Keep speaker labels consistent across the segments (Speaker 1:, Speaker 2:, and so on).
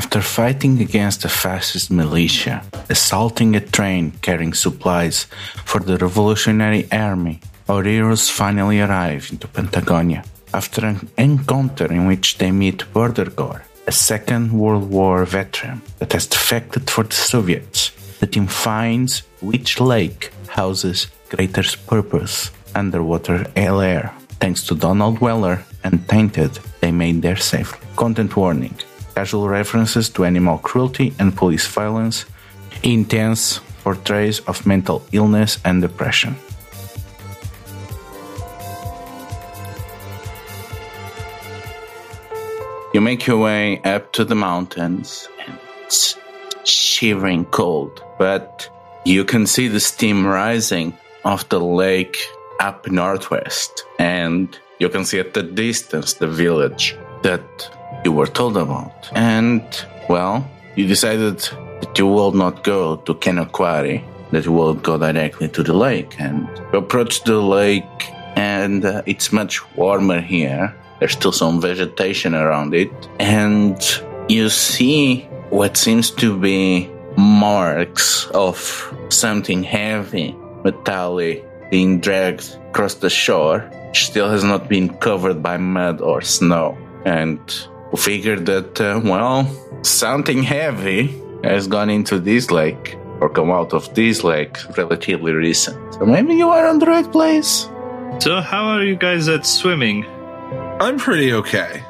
Speaker 1: After fighting against a fascist militia, assaulting a train carrying supplies for the Revolutionary Army, our heroes finally arrive into Pentagonia. After an encounter in which they meet Bordergore, a Second World War veteran that has defected for the Soviets, the team finds which lake houses Greater's purpose underwater air. Thanks to Donald Weller and Tainted, they made there safely. Content warning casual references to animal cruelty and police violence, intense portrays of mental illness and depression. You make your way up to the mountains and it's shivering cold, but you can see the steam rising off the lake up northwest, and you can see at the distance the village that you were told about. And, well, you decided that you will not go to Kenokwari, that you will go directly to the lake. And you approach the lake, and uh, it's much warmer here. There's still some vegetation around it. And you see what seems to be marks of something heavy, metallic, being dragged across the shore, still has not been covered by mud or snow. And figured that, uh, well, something heavy has gone into this lake or come out of this lake relatively recent. So maybe you are on the right place.
Speaker 2: So, how are you guys at swimming?
Speaker 3: I'm pretty okay.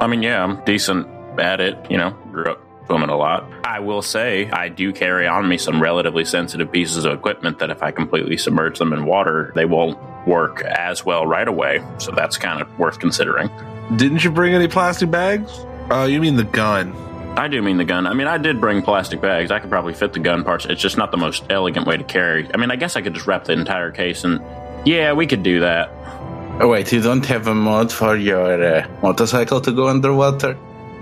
Speaker 4: I mean, yeah, I'm decent at it. You know, grew up swimming a lot. I will say I do carry on me some relatively sensitive pieces of equipment that if I completely submerge them in water, they won't work as well right away. So that's kind of worth considering.
Speaker 3: Didn't you bring any plastic bags? Oh, you mean the gun?
Speaker 4: I do mean the gun. I mean, I did bring plastic bags. I could probably fit the gun parts. It's just not the most elegant way to carry. I mean, I guess I could just wrap the entire case and yeah, we could do that.
Speaker 1: Oh, wait, you don't have a mod for your uh, motorcycle to go underwater?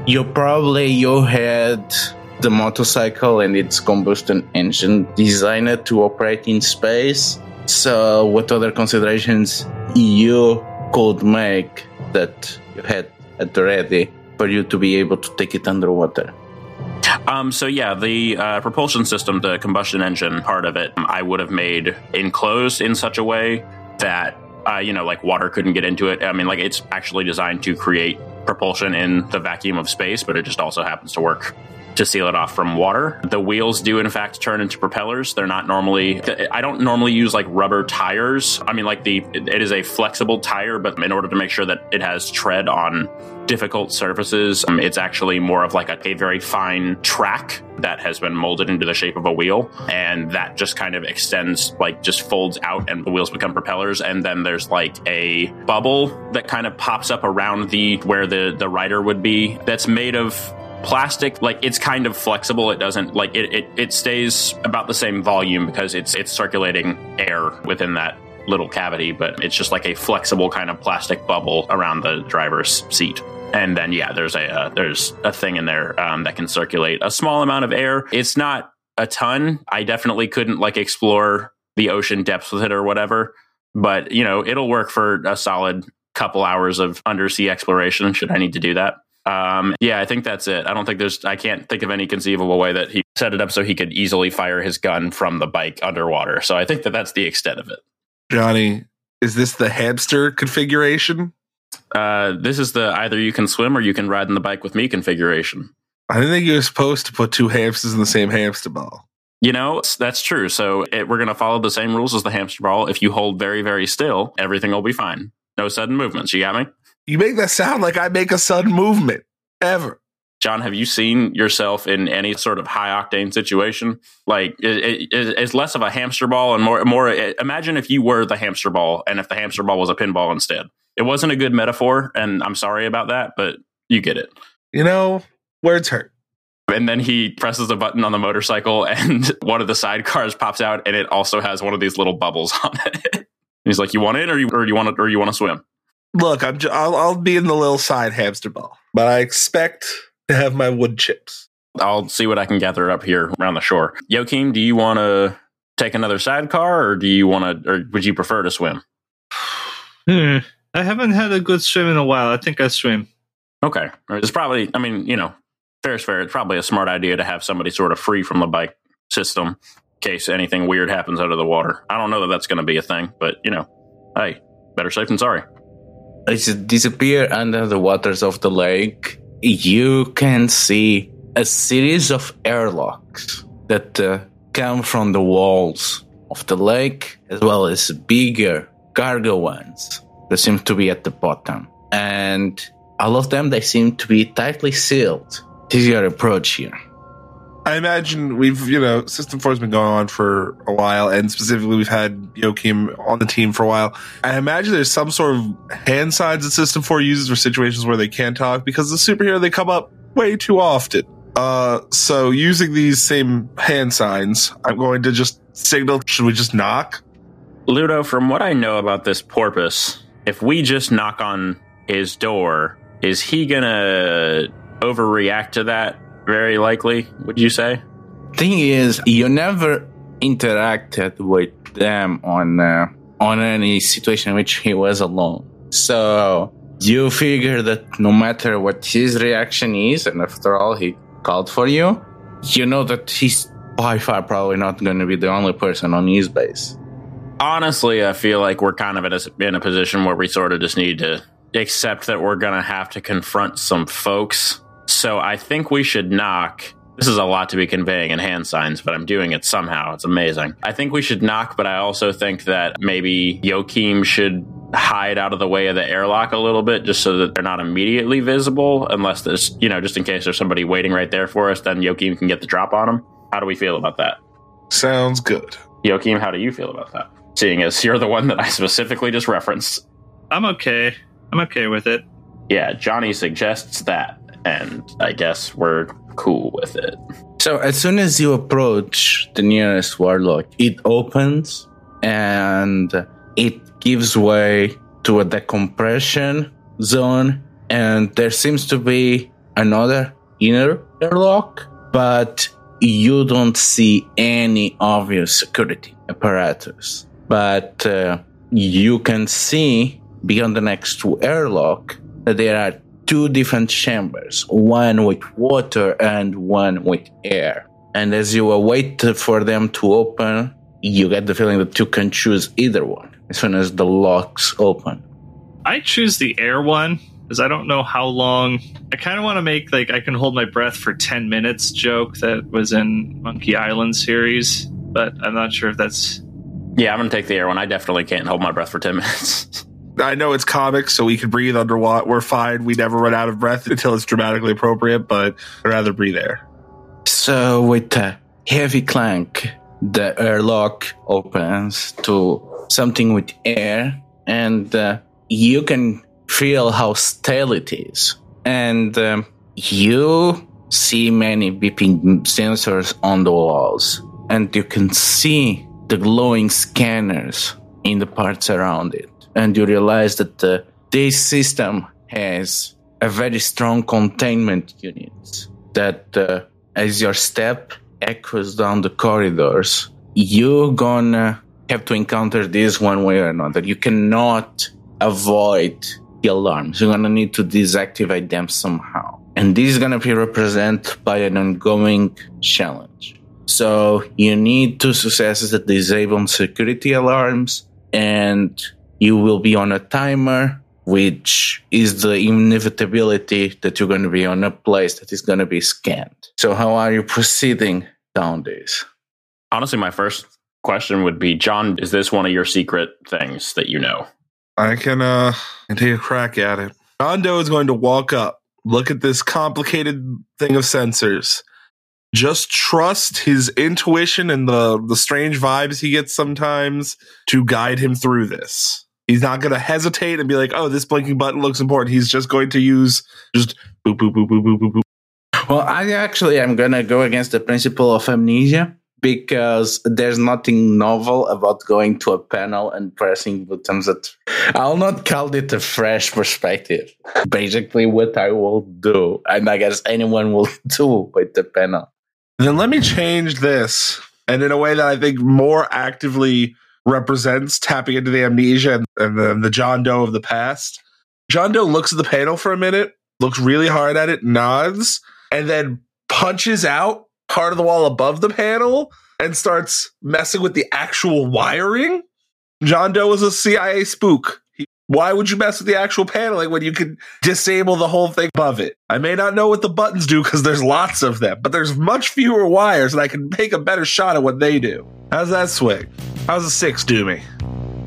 Speaker 1: You probably you had the motorcycle and its combustion engine designed to operate in space. So, what other considerations you could make that had at the ready for you to be able to take it underwater?
Speaker 4: Um, so yeah, the uh, propulsion system, the combustion engine part of it, I would have made enclosed in such a way that uh, you know, like water couldn't get into it. I mean, like it's actually designed to create propulsion in the vacuum of space, but it just also happens to work to seal it off from water. The wheels do in fact turn into propellers. They're not normally I don't normally use like rubber tires. I mean like the it is a flexible tire, but in order to make sure that it has tread on difficult surfaces, um, it's actually more of like a, a very fine track that has been molded into the shape of a wheel and that just kind of extends like just folds out and the wheels become propellers and then there's like a bubble that kind of pops up around the where the the rider would be that's made of plastic like it's kind of flexible. It doesn't like it, it it stays about the same volume because it's it's circulating air within that little cavity but it's just like a flexible kind of plastic bubble around the driver's seat. And then yeah there's a uh, there's a thing in there um, that can circulate a small amount of air. It's not a ton. I definitely couldn't like explore the ocean depths with it or whatever but you know it'll work for a solid couple hours of undersea exploration should i need to do that um, yeah, I think that's it. I don't think there's, I can't think of any conceivable way that he set it up so he could easily fire his gun from the bike underwater. So I think that that's the extent of it.
Speaker 3: Johnny, is this the hamster configuration?
Speaker 4: Uh, this is the either you can swim or you can ride in the bike with me configuration.
Speaker 3: I didn't think you were supposed to put two hamsters in the same hamster ball.
Speaker 4: You know, that's true. So it, we're going to follow the same rules as the hamster ball. If you hold very, very still, everything will be fine. No sudden movements. You got me?
Speaker 3: You make that sound like I make a sudden movement ever.
Speaker 4: John, have you seen yourself in any sort of high octane situation? Like, it, it, it's less of a hamster ball and more, more. Eh, imagine if you were the hamster ball and if the hamster ball was a pinball instead. It wasn't a good metaphor, and I'm sorry about that, but you get it.
Speaker 3: You know, words hurt.
Speaker 4: And then he presses a button on the motorcycle, and one of the sidecars pops out, and it also has one of these little bubbles on it. And he's like, "You want in, or you, or you want to, or you want to swim?"
Speaker 3: Look, I'm j- I'll, I'll be in the little side hamster ball, but I expect to have my wood chips.
Speaker 4: I'll see what I can gather up here around the shore. Joachim, do you want to take another sidecar, or do you want to, or would you prefer to swim?
Speaker 2: Hmm. I haven't had a good swim in a while. I think I swim.
Speaker 4: Okay, it's probably. I mean, you know, fair is fair. It's probably a smart idea to have somebody sort of free from the bike system in case anything weird happens out of the water. I don't know that that's going to be a thing, but you know, hey, better safe than sorry.
Speaker 1: Disappear under the waters of the lake, you can see a series of airlocks that uh, come from the walls of the lake, as well as bigger cargo ones that seem to be at the bottom. And all of them, they seem to be tightly sealed. This is your approach here.
Speaker 3: I imagine we've, you know, System 4 has been going on for a while, and specifically we've had Joachim on the team for a while. I imagine there's some sort of hand signs that System 4 uses for situations where they can't talk because the superhero, they come up way too often. Uh, so using these same hand signs, I'm going to just signal, should we just knock?
Speaker 4: Ludo, from what I know about this porpoise, if we just knock on his door, is he gonna overreact to that? Very likely, would you say?
Speaker 1: Thing is, you never interacted with them on uh, on any situation in which he was alone. So you figure that no matter what his reaction is, and after all, he called for you, you know that he's by far probably not going to be the only person on his base.
Speaker 4: Honestly, I feel like we're kind of in a, in a position where we sort of just need to accept that we're going to have to confront some folks. So I think we should knock. This is a lot to be conveying in hand signs, but I'm doing it somehow. It's amazing. I think we should knock, but I also think that maybe Joachim should hide out of the way of the airlock a little bit just so that they're not immediately visible, unless there's, you know, just in case there's somebody waiting right there for us, then Joachim can get the drop on them. How do we feel about that?
Speaker 3: Sounds good.
Speaker 4: Joachim, how do you feel about that? Seeing as you're the one that I specifically just referenced.
Speaker 2: I'm okay. I'm okay with it.
Speaker 4: Yeah, Johnny suggests that, and I guess we're cool with it.
Speaker 1: So as soon as you approach the nearest airlock, it opens and it gives way to a decompression zone, and there seems to be another inner airlock, but you don't see any obvious security apparatus. But uh, you can see beyond the next airlock that there are two different chambers, one with water and one with air. And as you await for them to open, you get the feeling that you can choose either one as soon as the locks open.
Speaker 2: I choose the air one because I don't know how long. I kind of want to make like I can hold my breath for 10 minutes joke that was in Monkey Island series, but I'm not sure if that's.
Speaker 4: Yeah, I'm going to take the air one. I definitely can't hold my breath for 10 minutes.
Speaker 3: I know it's comics, so we can breathe underwater. We're fine. We never run out of breath until it's dramatically appropriate, but I'd rather breathe air.
Speaker 1: So, with a heavy clank, the airlock opens to something with air, and uh, you can feel how stale it is. And um, you see many beeping sensors on the walls, and you can see the glowing scanners in the parts around it. And you realize that uh, this system has a very strong containment unit that, uh, as your step echoes down the corridors, you're gonna have to encounter this one way or another. You cannot avoid the alarms. You're gonna need to deactivate them somehow. And this is gonna be represented by an ongoing challenge. So you need two successes that disable security alarms and you will be on a timer, which is the inevitability that you're going to be on a place that is going to be scanned. So how are you proceeding down this?
Speaker 4: Honestly, my first question would be, John, is this one of your secret things that you know?
Speaker 3: I can uh take a crack at it. John Doe is going to walk up, look at this complicated thing of sensors. Just trust his intuition and the the strange vibes he gets sometimes to guide him through this. He's not going to hesitate and be like, "Oh, this blinking button looks important." He's just going to use just boop boop boop boop boop boop boop.
Speaker 1: Well, I actually am going to go against the principle of amnesia because there's nothing novel about going to a panel and pressing buttons that I'll not call it a fresh perspective. Basically, what I will do, and I guess anyone will do with the panel.
Speaker 3: Then let me change this, and in a way that I think more actively represents tapping into the amnesia and, and the, the John Doe of the past. John Doe looks at the panel for a minute, looks really hard at it, nods, and then punches out part of the wall above the panel and starts messing with the actual wiring. John Doe is a CIA spook. Why would you mess with the actual paneling when you can disable the whole thing above it? I may not know what the buttons do because there's lots of them, but there's much fewer wires and I can make a better shot at what they do. How's that swing? How's the six do me?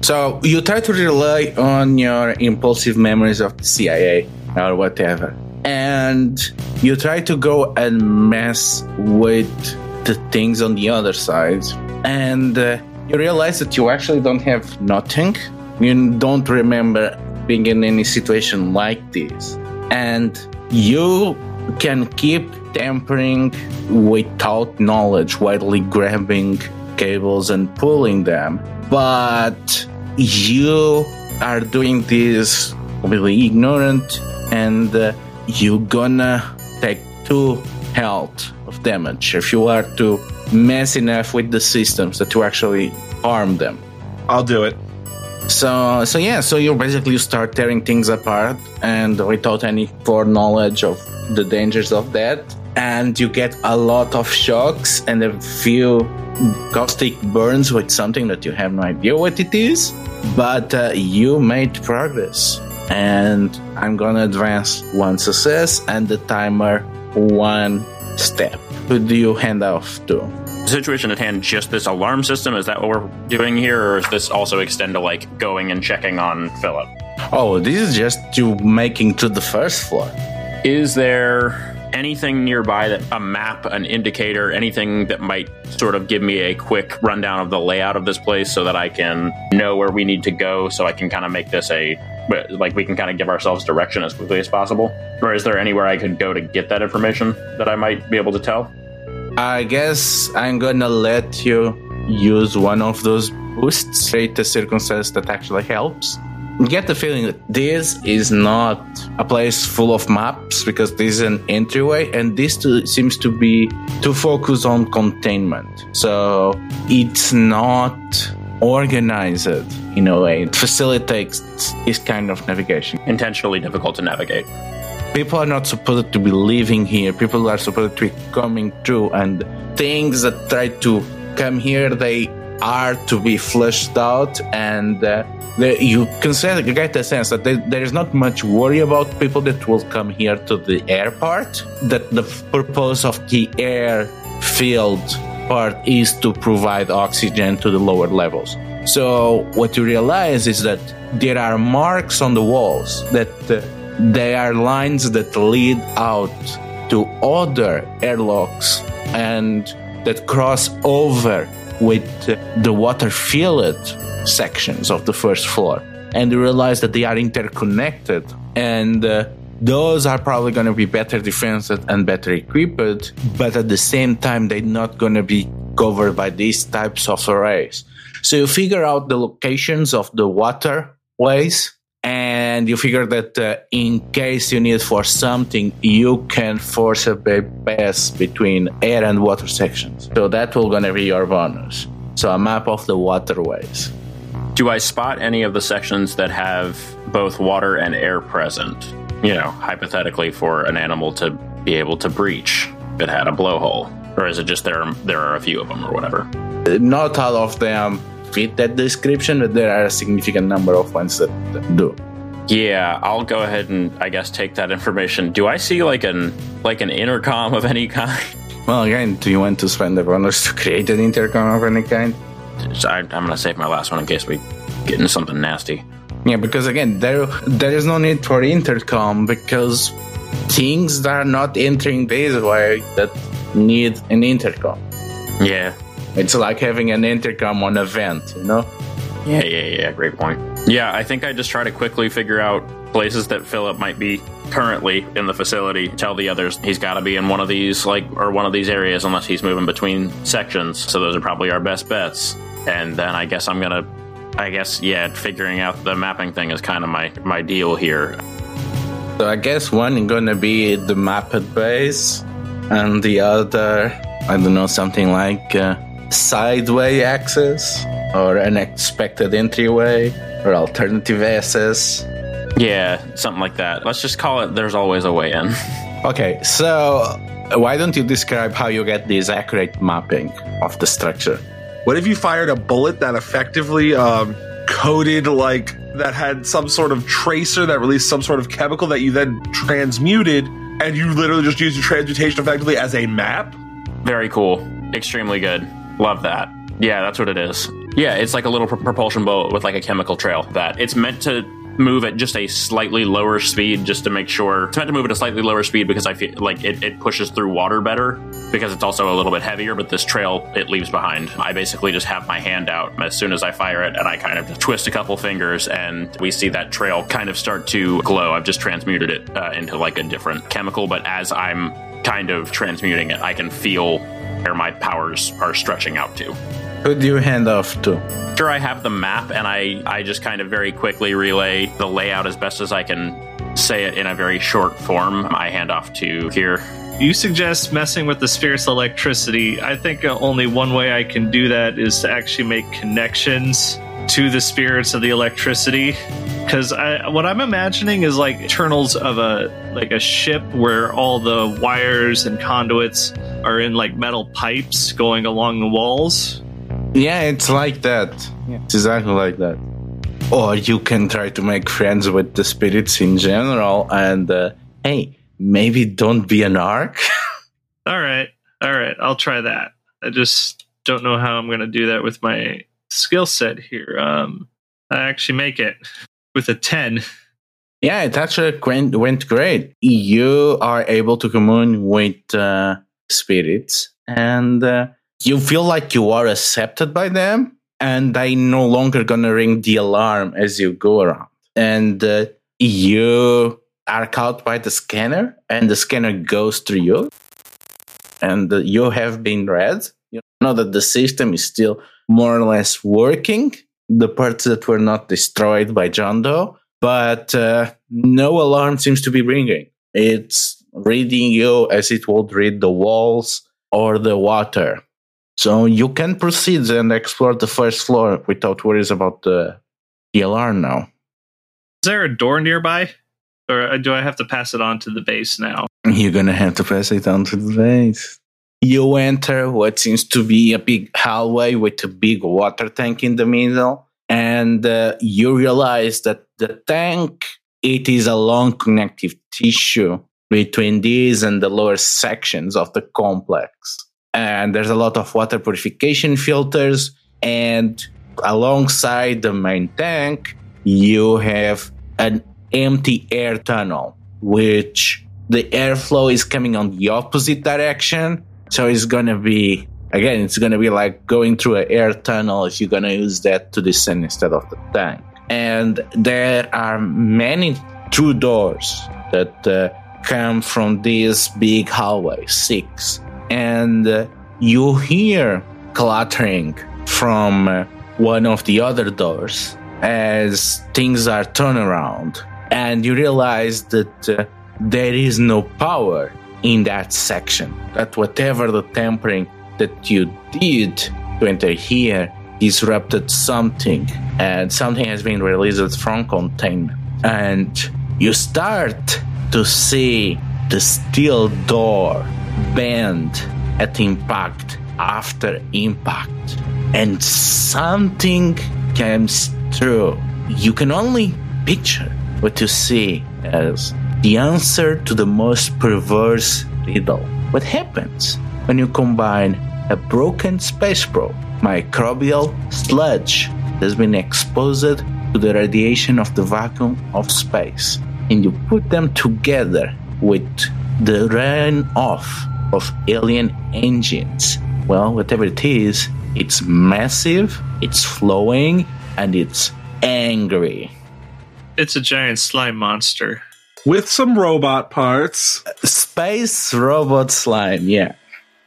Speaker 1: So you try to rely on your impulsive memories of the CIA or whatever. And you try to go and mess with the things on the other side. And uh, you realize that you actually don't have nothing. You don't remember being in any situation like this. And you can keep tampering without knowledge, widely grabbing cables and pulling them. But you are doing this completely ignorant and uh, you're gonna take two health of damage if you are to mess enough with the systems that you actually harm them.
Speaker 3: I'll do it.
Speaker 1: So, so yeah, so you basically start tearing things apart, and without any foreknowledge of the dangers of that, and you get a lot of shocks and a few caustic burns with something that you have no idea what it is. But uh, you made progress, and I'm gonna advance one success and the timer one step. Who do you hand off to?
Speaker 4: The situation at hand, just this alarm system, is that what we're doing here, or does this also extend to like going and checking on Philip?
Speaker 1: Oh, this is just you making to the first floor.
Speaker 4: Is there anything nearby that a map, an indicator, anything that might sort of give me a quick rundown of the layout of this place so that I can know where we need to go so I can kind of make this a like we can kind of give ourselves direction as quickly as possible? Or is there anywhere I could go to get that information that I might be able to tell?
Speaker 1: I guess I'm gonna let you use one of those boosts, create a circumstance that actually helps. Get the feeling that this is not a place full of maps because this is an entryway, and this too seems to be to focus on containment. So it's not organized in a way. It facilitates this kind of navigation.
Speaker 4: Intentionally difficult to navigate.
Speaker 1: People are not supposed to be living here. People are supposed to be coming through, and things that try to come here, they are to be fleshed out. And uh, you can say, you get the sense that there, there is not much worry about people that will come here to the air part. That the purpose of the air field part is to provide oxygen to the lower levels. So what you realize is that there are marks on the walls that. Uh, they are lines that lead out to other airlocks and that cross over with the water filled sections of the first floor. And you realize that they are interconnected and uh, those are probably going to be better defended and better equipped, but at the same time, they're not going to be covered by these types of arrays. So you figure out the locations of the waterways and you figure that uh, in case you need for something you can force a pass between air and water sections so that will gonna be your bonus so a map of the waterways
Speaker 4: Do I spot any of the sections that have both water and air present? You know, hypothetically, for an animal to be able to breach if it had a blowhole, or is it just there? Are, there are a few of them, or whatever?
Speaker 1: Not all of them fit that description but there are a significant number of ones that, do
Speaker 4: Yeah, I'll go ahead and I guess take that information. Do I see like an like an intercom of any kind?
Speaker 1: well again do you want to spend the bonus to create an intercom of any kind
Speaker 4: I, I'm gonna save my last one in case we get into something nasty.
Speaker 1: Yeah, because again, there there is no need for intercom because things that are not entering this way that need an intercom.
Speaker 4: Yeah,
Speaker 1: It's like having an intercom on a vent, you know?
Speaker 4: yeah, yeah, yeah. Great point. Yeah, I think I just try to quickly figure out places that Philip might be currently in the facility. Tell the others he's got to be in one of these, like, or one of these areas, unless he's moving between sections. So those are probably our best bets. And then I guess I'm gonna, I guess, yeah, figuring out the mapping thing is kind of my my deal here.
Speaker 1: So I guess one is gonna be the map at base, and the other, I don't know, something like uh, sideway access or unexpected entryway or alternative access.
Speaker 4: Yeah, something like that. Let's just call it. There's always a way in.
Speaker 1: Okay, so why don't you describe how you get this accurate mapping of the structure?
Speaker 3: What if you fired a bullet that effectively um, coated like that had some sort of tracer that released some sort of chemical that you then transmuted, and you literally just used your transmutation effectively as a map?
Speaker 4: Very cool. Extremely good. Love that. Yeah, that's what it is. Yeah, it's like a little pr- propulsion boat with like a chemical trail that it's meant to move at just a slightly lower speed just to make sure it's meant to move at a slightly lower speed because I feel like it, it pushes through water better because it's also a little bit heavier, but this trail it leaves behind. I basically just have my hand out as soon as I fire it and I kind of twist a couple fingers and we see that trail kind of start to glow. I've just transmuted it uh, into like a different chemical, but as I'm kind of transmuting it, I can feel where my powers are stretching out to.
Speaker 1: Who do you hand off to?
Speaker 4: Sure, I have the map, and I, I just kind of very quickly relay the layout as best as I can say it in a very short form. I hand off to here.
Speaker 2: You suggest messing with the spirits of electricity. I think uh, only one way I can do that is to actually make connections to the spirits of the electricity. Because what I'm imagining is like internals of a like a ship where all the wires and conduits are in like metal pipes going along the walls.
Speaker 1: Yeah, it's like that. It's exactly like that. Or you can try to make friends with the spirits in general and, uh, hey, maybe don't be an arc.
Speaker 2: all right. All right. I'll try that. I just don't know how I'm going to do that with my skill set here. Um, I actually make it with a 10.
Speaker 1: Yeah, it actually went, went great. You are able to commune with uh, spirits and uh, you feel like you are accepted by them and they no longer gonna ring the alarm as you go around. And uh, you are caught by the scanner and the scanner goes through you and uh, you have been read. You know that the system is still more or less working. The parts that were not destroyed by john doe but uh, no alarm seems to be ringing. It's reading you as it would read the walls or the water so you can proceed and explore the first floor without worries about the, the alarm now.
Speaker 2: Is there a door nearby? Or do I have to pass it on to the base now?
Speaker 1: You're going to have to pass it on to the base. You enter what seems to be a big hallway with a big water tank in the middle. And uh, you realize that the tank, it is a long connective tissue between these and the lower sections of the complex. And there's a lot of water purification filters. And alongside the main tank you have an empty air tunnel which the airflow is coming on the opposite direction. So it's going to be again it's going to be like going through an air tunnel if you're going to use that to descend instead of the tank. And there are many true doors that uh, come from this big hallway six. And uh, you hear clattering from uh, one of the other doors as things are turned around. And you realize that uh, there is no power in that section that whatever the tampering that you did to enter here disrupted something and something has been released from containment. And you start to see the steel door bend at impact after impact and something comes through. You can only picture what you see as the answer to the most perverse riddle. What happens when you combine a broken space probe, microbial sludge that's been exposed to the radiation of the vacuum of space, and you put them together with the rain off of alien engines. Well, whatever it is, it's massive, it's flowing, and it's angry.
Speaker 2: It's a giant slime monster.
Speaker 3: With some robot parts.
Speaker 1: Space robot slime, yeah.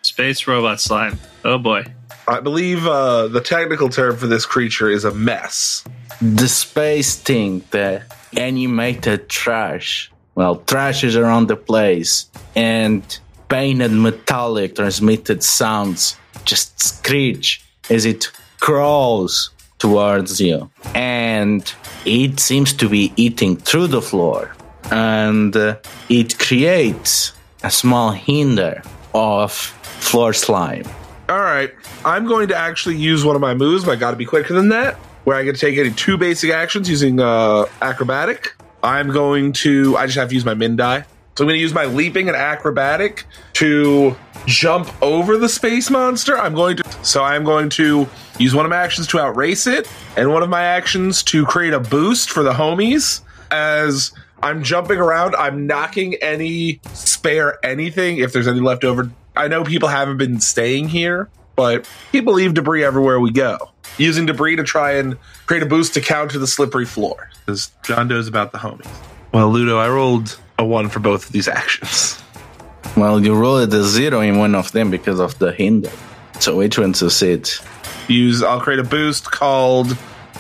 Speaker 2: Space robot slime. Oh boy.
Speaker 3: I believe uh, the technical term for this creature is a mess.
Speaker 1: The space thing, the animated trash. Well, trash is around the place. And painted metallic transmitted sounds just screech as it crawls towards you. And it seems to be eating through the floor. And uh, it creates a small hinder of floor slime.
Speaker 3: All right, I'm going to actually use one of my moves, but I got to be quicker than that. Where I get to take any two basic actions using uh, acrobatic. I'm going to. I just have to use my min die. So I'm going to use my leaping and acrobatic to jump over the space monster. I'm going to. So I'm going to use one of my actions to outrace it, and one of my actions to create a boost for the homies. As I'm jumping around, I'm knocking any spare anything if there's any left over. I know people haven't been staying here, but people leave debris everywhere we go. Using debris to try and create a boost to counter the slippery floor. Because John Doe's about the homies. Well, Ludo, I rolled a one for both of these actions.
Speaker 1: Well, you rolled a zero in one of them because of the hinder. So which one succeeds?
Speaker 3: Use I'll create a boost called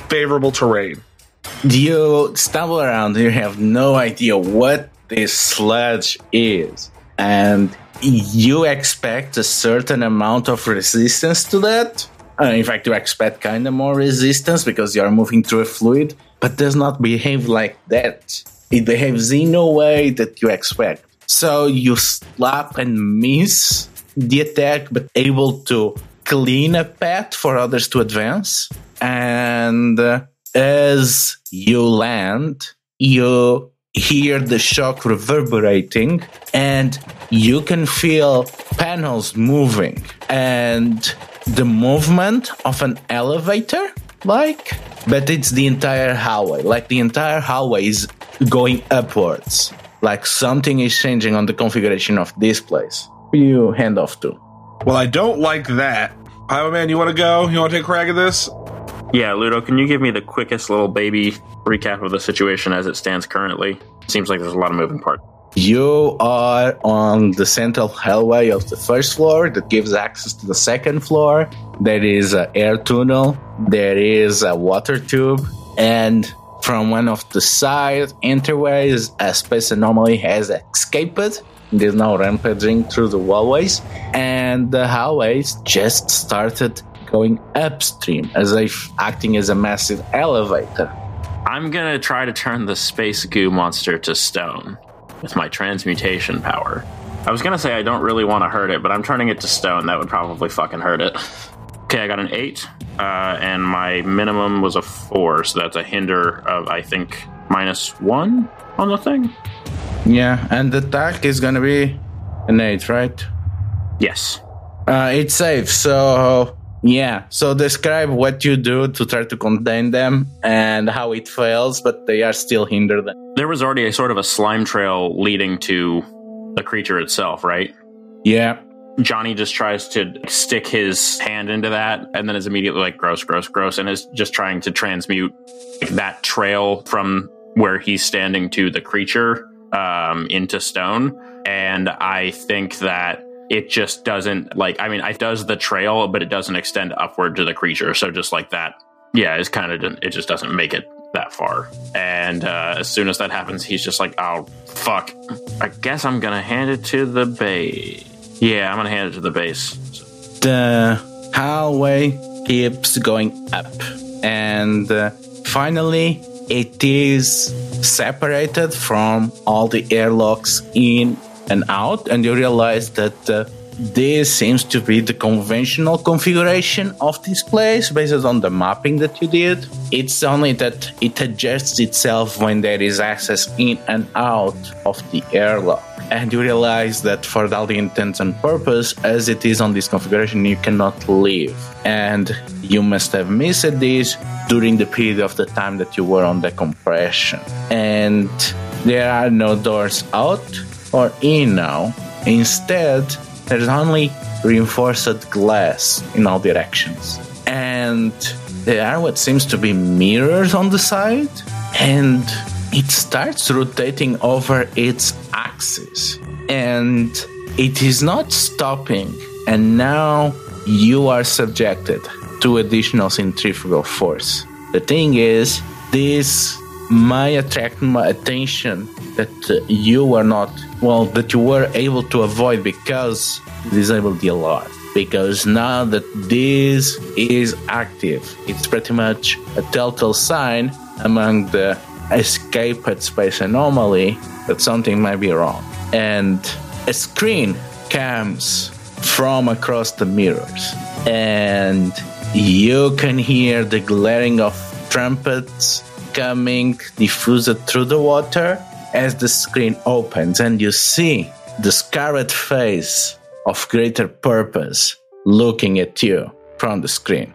Speaker 3: favorable terrain.
Speaker 1: You stumble around, you have no idea what this sludge is. And you expect a certain amount of resistance to that. Uh, in fact, you expect kind of more resistance because you are moving through a fluid, but does not behave like that. It behaves in no way that you expect. So you slap and miss the attack, but able to clean a path for others to advance. And uh, as you land, you hear the shock reverberating and you can feel panels moving and the movement of an elevator like but it's the entire hallway like the entire hallway is going upwards like something is changing on the configuration of this place you hand off to
Speaker 3: Well, I don't like that. Highwayman, you want to go? You want to take a crack at this?
Speaker 4: Yeah, Ludo, can you give me the quickest little baby recap of the situation as it stands currently? Seems like there's a lot of moving parts.
Speaker 1: You are on the central hallway of the first floor that gives access to the second floor. There is an air tunnel, there is a water tube, and from one of the side entryways, a space anomaly has escaped. There's now rampaging through the wallways, and the hallways just started going upstream as if acting as a massive elevator.
Speaker 4: I'm gonna try to turn the space goo monster to stone with my transmutation power. I was gonna say I don't really want to hurt it, but I'm turning it to stone. That would probably fucking hurt it. Okay, I got an eight, uh, and my minimum was a four, so that's a hinder of I think minus one on the thing.
Speaker 1: Yeah, and the attack is gonna be an eight, right?
Speaker 4: Yes.
Speaker 1: Uh, it's safe, so yeah. So describe what you do to try to contain them and how it fails, but they are still hindered.
Speaker 4: There was already a sort of a slime trail leading to the creature itself, right?
Speaker 1: Yeah.
Speaker 4: Johnny just tries to stick his hand into that and then is immediately like gross, gross, gross, and is just trying to transmute that trail from where he's standing to the creature um, into stone. And I think that it just doesn't like, I mean, it does the trail, but it doesn't extend upward to the creature. So just like that, yeah, it's kind of, it just doesn't make it that far. And uh, as soon as that happens, he's just like, oh, fuck. I guess I'm to hand it to the base. Yeah, I'm to hand it to the base.
Speaker 1: The hallway keeps going up, and uh, finally, it is separated from all the airlocks in and out, and you realize that uh, this seems to be the conventional configuration of this place based on the mapping that you did. It's only that it adjusts itself when there is access in and out of the airlock. And you realize that for all the intents and purpose, as it is on this configuration, you cannot leave. And you must have missed this during the period of the time that you were on the compression. And there are no doors out or in now. Instead, there's only reinforced glass in all directions. And there are what seems to be mirrors on the side, and it starts rotating over its axis. And it is not stopping, and now you are subjected to additional centrifugal force. The thing is, this might attract my attention that you were not well that you were able to avoid because disabled the alarm because now that this is active it's pretty much a telltale sign among the escaped space anomaly that something might be wrong. And a screen comes from across the mirrors, and you can hear the glaring of trumpets coming diffused through the water as the screen opens, and you see the scarlet face of greater purpose looking at you from the screen.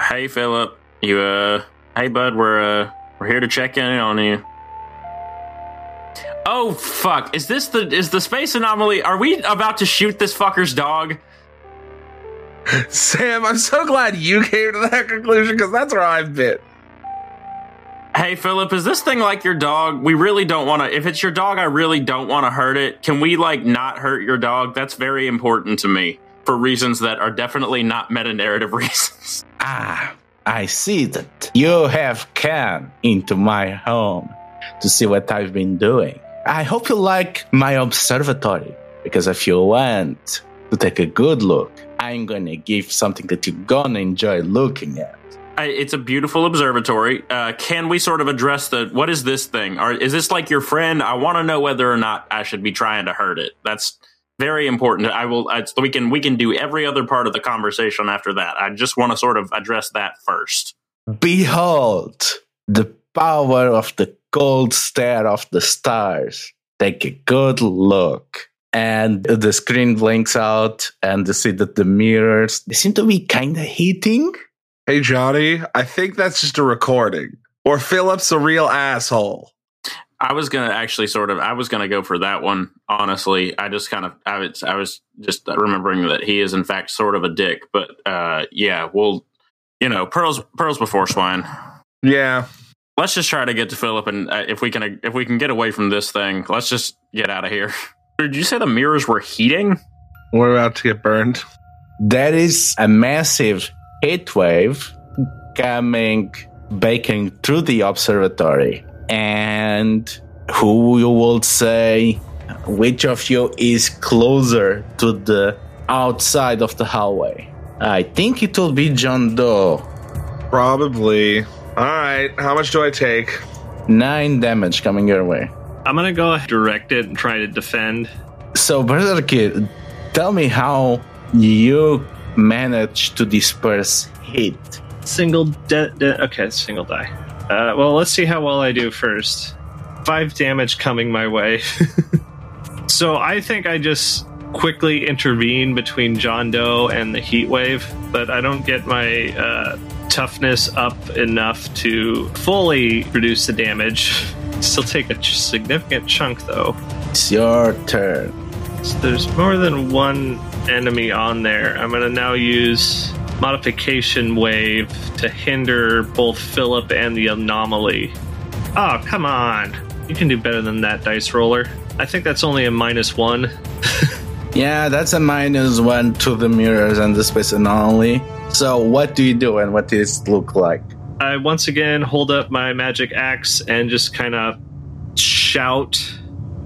Speaker 4: Hey, Philip. You, uh, hey, bud, we're, uh, we're here to check in on you. Oh, fuck. Is this the, is the space anomaly? Are we about to shoot this fucker's dog?
Speaker 3: Sam, I'm so glad you came to that conclusion because that's where I've been.
Speaker 4: Hey, Philip, is this thing like your dog? We really don't want to. If it's your dog, I really don't want to hurt it. Can we, like, not hurt your dog? That's very important to me for reasons that are definitely not meta narrative reasons.
Speaker 1: Ah, I see that you have come into my home to see what I've been doing. I hope you like my observatory because if you want to take a good look, I'm gonna give something that you're gonna enjoy looking at.
Speaker 4: It's a beautiful observatory. Uh, can we sort of address the what is this thing? Or is this like your friend? I want to know whether or not I should be trying to hurt it. That's very important. I will. I, we can we can do every other part of the conversation after that. I just want to sort of address that first.
Speaker 1: Behold the power of the cold stare of the stars. Take a good look. And the screen blinks out, and you see that the mirrors they seem to be kind of heating.
Speaker 3: Hey, Johnny, I think that's just a recording. Or Philip's a real asshole.
Speaker 4: I was gonna actually sort of I was gonna go for that one. Honestly, I just kind of I was I was just remembering that he is in fact sort of a dick. But uh, yeah, we'll you know pearls pearls before swine.
Speaker 3: Yeah.
Speaker 4: Let's just try to get to Philip, and uh, if we can if we can get away from this thing, let's just get out of here. Did you say the mirrors were heating?
Speaker 3: We're about to get burned.
Speaker 1: That is a massive heat wave coming, baking through the observatory. And who you would say, which of you is closer to the outside of the hallway? I think it will be John Doe.
Speaker 3: Probably. All right. How much do I take?
Speaker 1: Nine damage coming your way.
Speaker 2: I'm gonna go direct it and try to defend.
Speaker 1: So, Brother Kid, tell me how you managed to disperse heat.
Speaker 2: Single de- de- okay, single die. Uh, well, let's see how well I do first. Five damage coming my way. so I think I just quickly intervene between John Doe and the heat wave, but I don't get my uh, toughness up enough to fully reduce the damage. Still take a significant chunk though.
Speaker 1: It's your turn.
Speaker 2: So there's more than one enemy on there. I'm gonna now use modification wave to hinder both Philip and the anomaly. Oh, come on. You can do better than that, dice roller. I think that's only a minus one.
Speaker 1: Yeah, that's a minus one to the mirrors and the space anomaly. So, what do you do and what does it look like?
Speaker 2: I once again hold up my magic axe and just kind of shout,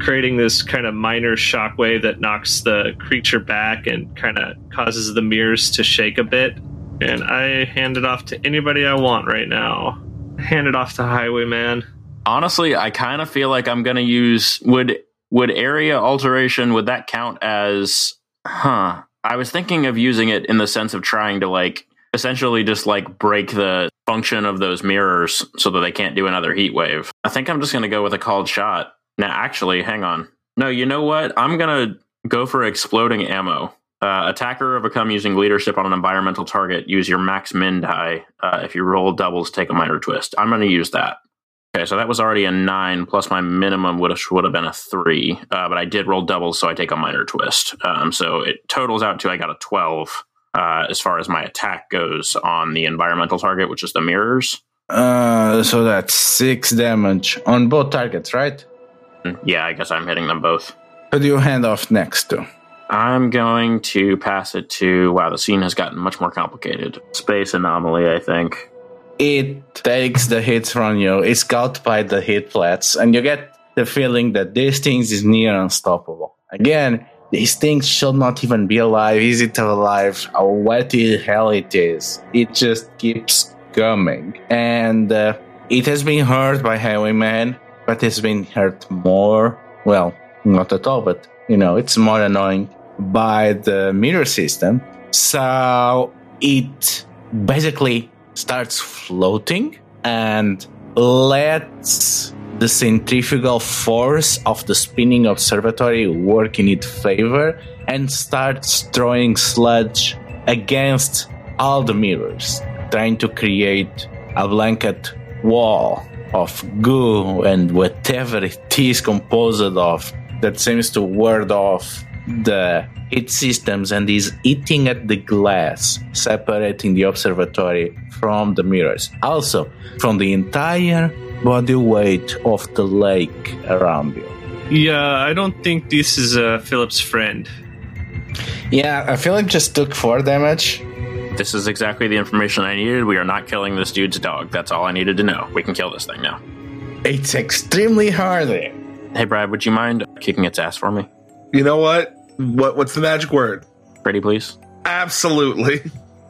Speaker 2: creating this kind of minor shockwave that knocks the creature back and kind of causes the mirrors to shake a bit. And I hand it off to anybody I want right now. Hand it off to Highwayman.
Speaker 4: Honestly, I kind of feel like I'm going to use would would area alteration would that count as huh? I was thinking of using it in the sense of trying to like essentially just like break the function of those mirrors so that they can't do another heat wave. I think I'm just going to go with a called shot. Now, actually, hang on. No, you know what? I'm to go for exploding ammo. Uh, attacker overcome using leadership on an environmental target. Use your max min die. Uh, if you roll doubles, take a minor twist. I'm going to use that. Okay, so that was already a nine plus my minimum would have would have been a three, uh, but I did roll doubles, so I take a minor twist. Um, so it totals out to I got a twelve uh, as far as my attack goes on the environmental target, which is the mirrors.
Speaker 1: Uh, so that's six damage on both targets, right?
Speaker 4: Yeah, I guess I'm hitting them both.
Speaker 1: Who do you hand off next to?
Speaker 4: I'm going to pass it to. Wow, the scene has gotten much more complicated. Space anomaly, I think.
Speaker 1: It takes the hits from you. It's caught by the hit flats, and you get the feeling that this thing is near unstoppable. Again, these things should not even be alive. Is it alive? Or what the hell it is? It just keeps coming. And uh, it has been hurt by Highwayman, but it's been hurt more. Well, not at all, but you know, it's more annoying by the mirror system. So it basically starts floating and lets the centrifugal force of the spinning observatory work in its favor and starts throwing sludge against all the mirrors, trying to create a blanket wall of goo and whatever it is composed of that seems to ward off the heat systems and is eating at the glass, separating the observatory from the mirrors. Also, from the entire body weight of the lake around you.
Speaker 2: Yeah, I don't think this is uh, Philip's friend.
Speaker 1: Yeah, I feel like just took four damage.
Speaker 4: This is exactly the information I needed. We are not killing this dude's dog. That's all I needed to know. We can kill this thing now.
Speaker 1: It's extremely hard.
Speaker 4: Hey, Brad, would you mind kicking its ass for me?
Speaker 3: You know what? What what's the magic word?
Speaker 4: Pretty please?
Speaker 3: Absolutely.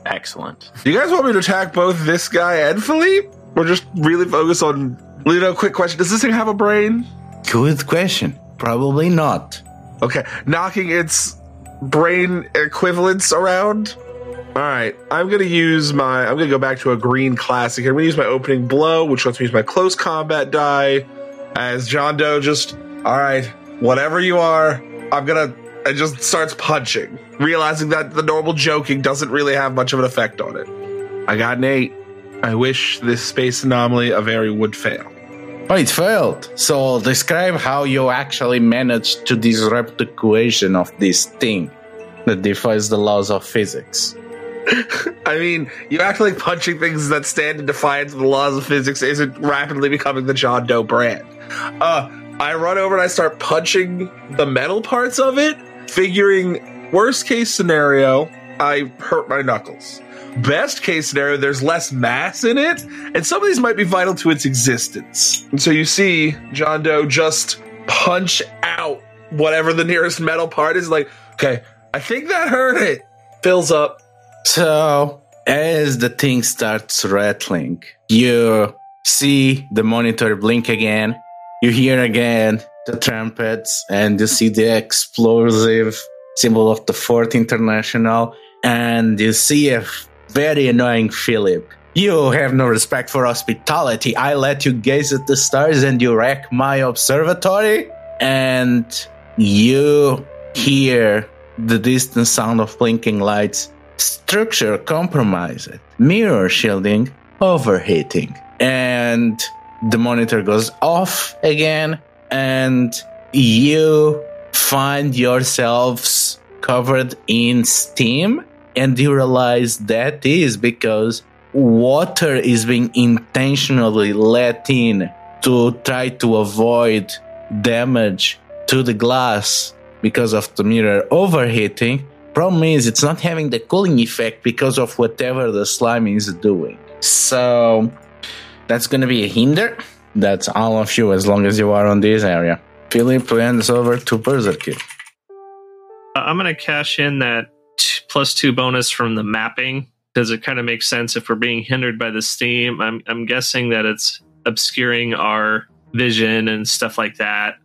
Speaker 4: Excellent.
Speaker 3: You guys want me to attack both this guy and Philippe? Or just really focus on Ludo, quick question. Does this thing have a brain?
Speaker 1: Good question. Probably not.
Speaker 3: Okay. Knocking its brain equivalents around. Alright. I'm gonna use my I'm gonna go back to a green classic. I'm gonna use my opening blow, which lets me use my close combat die. As John Doe just alright, whatever you are, I'm gonna and just starts punching, realizing that the normal joking doesn't really have much of an effect on it. I got an eight. I wish this space anomaly a very would fail.
Speaker 1: Oh, it failed. So describe how you actually managed to disrupt the equation of this thing that defies the laws of physics.
Speaker 3: I mean, you act like punching things that stand in defiance of the laws of physics isn't rapidly becoming the John Doe brand. Uh, I run over and I start punching the metal parts of it, figuring worst case scenario, I hurt my knuckles. Best case scenario, there's less mass in it, and some of these might be vital to its existence. And so you see John Doe just punch out whatever the nearest metal part is, like, okay, I think that hurt it. Fills up.
Speaker 1: So, as the thing starts rattling, you see the monitor blink again. You hear again the trumpets, and you see the explosive symbol of the Fourth International, and you see a very annoying Philip. You have no respect for hospitality. I let you gaze at the stars and you wreck my observatory. And you hear the distant sound of blinking lights, structure compromised, mirror shielding overheating. And the monitor goes off again, and you find yourselves covered in steam and you realize that is because water is being intentionally let in to try to avoid damage to the glass because of the mirror overheating. Problem is, it's not having the cooling effect because of whatever the slime is doing. So that's going to be a hinder. That's all of you as long as you are on this area. Philip hands over to Berserker.
Speaker 2: Uh, I'm going to cash in that t- plus two bonus from the mapping because it kind of makes sense if we're being hindered by the steam. I'm, I'm guessing that it's obscuring our vision and stuff like that.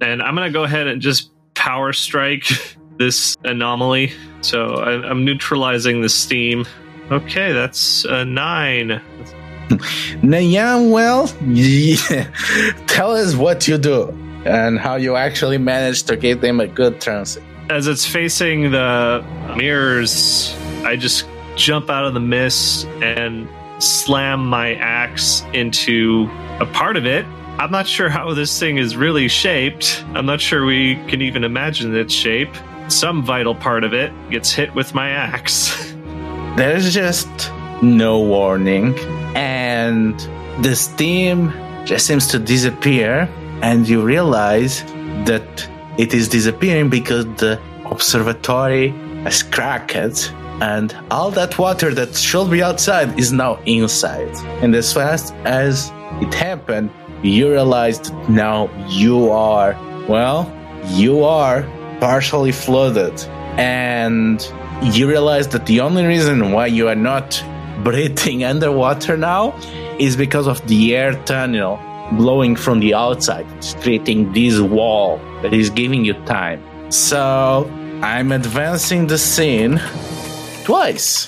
Speaker 2: And I'm going to go ahead and just power strike this anomaly. So I, I'm neutralizing the steam. Okay, that's a nine.
Speaker 1: Now, well, yeah. tell us what you do and how you actually manage to give them a good transit.
Speaker 2: As it's facing the mirrors, I just jump out of the mist and slam my axe into a part of it. I'm not sure how this thing is really shaped. I'm not sure we can even imagine its shape. Some vital part of it gets hit with my axe.
Speaker 1: There's just no warning, and the steam just seems to disappear, and you realize that it is disappearing because the observatory has cracked and all that water that should be outside is now inside. And as fast as it happened, you realized now you are, well, you are partially flooded. And you realize that the only reason why you are not breathing underwater now is because of the air tunnel blowing from the outside. It's creating this wall that is giving you time So I'm advancing the scene twice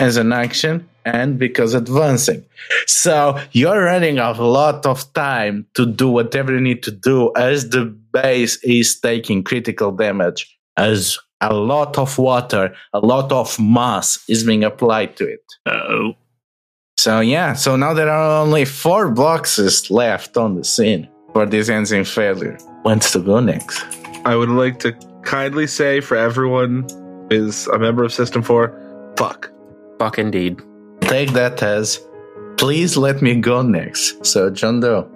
Speaker 1: as an action and because advancing. So you're running a lot of time to do whatever you need to do as the base is taking critical damage, as a lot of water, a lot of mass is being applied to it.
Speaker 2: Oh,
Speaker 1: So yeah, so now there are only four boxes left on the scene for this ends in failure. When's to go next?
Speaker 3: I would like to kindly say for everyone who is a member of System 4, fuck.
Speaker 4: Fuck indeed.
Speaker 1: Take that as please let me go next. So John Doe.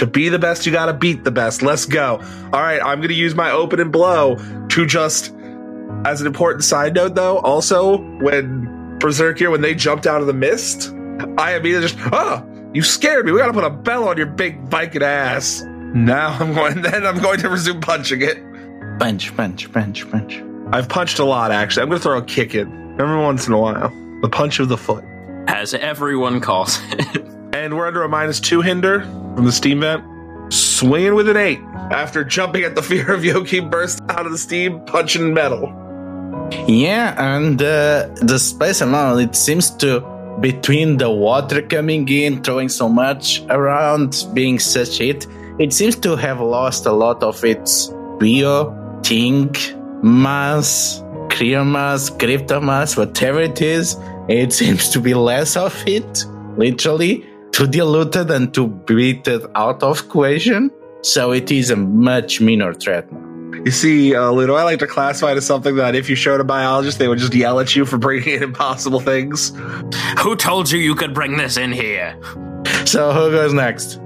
Speaker 3: To be the best, you gotta beat the best. Let's go. All right, I'm gonna use my opening blow to just, as an important side note though, also when Berserk here, when they jumped out of the mist, I immediately just, oh, you scared me. We gotta put a bell on your big Viking ass. Now I'm going, then I'm going to resume punching it.
Speaker 1: Punch, punch, punch, punch.
Speaker 3: I've punched a lot actually. I'm gonna throw a kick in every once in a while. The punch of the foot.
Speaker 4: As everyone calls it.
Speaker 3: And we're under a minus two hinder from the steam vent. Swinging with an eight. After jumping at the fear of Yoki burst out of the steam, punching metal.
Speaker 1: Yeah, and uh, the space amount it seems to between the water coming in, throwing so much around, being such heat, it seems to have lost a lot of its bio, thing, mass, clear mass, crypto mass, whatever it is. It seems to be less of it, literally, to diluted and to beat it out of equation. So it is a much meaner threat now.
Speaker 3: You see, uh, Ludo, I like to classify it as something that if you showed a biologist, they would just yell at you for bringing in impossible things.
Speaker 4: Who told you you could bring this in here?
Speaker 1: So who goes next?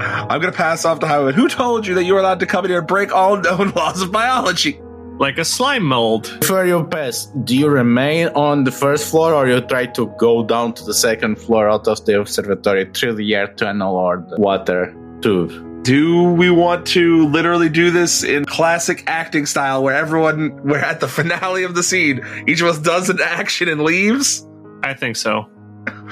Speaker 3: I'm going to pass off to Howard. Who told you that you were allowed to come in here and break all known laws of biology?
Speaker 2: Like a slime mold.
Speaker 1: Before you pass, do you remain on the first floor or you try to go down to the second floor out of the observatory through the air tunnel or the water tube?
Speaker 3: Do we want to literally do this in classic acting style where everyone, we're at the finale of the scene, each of us does an action and leaves?
Speaker 2: I think so.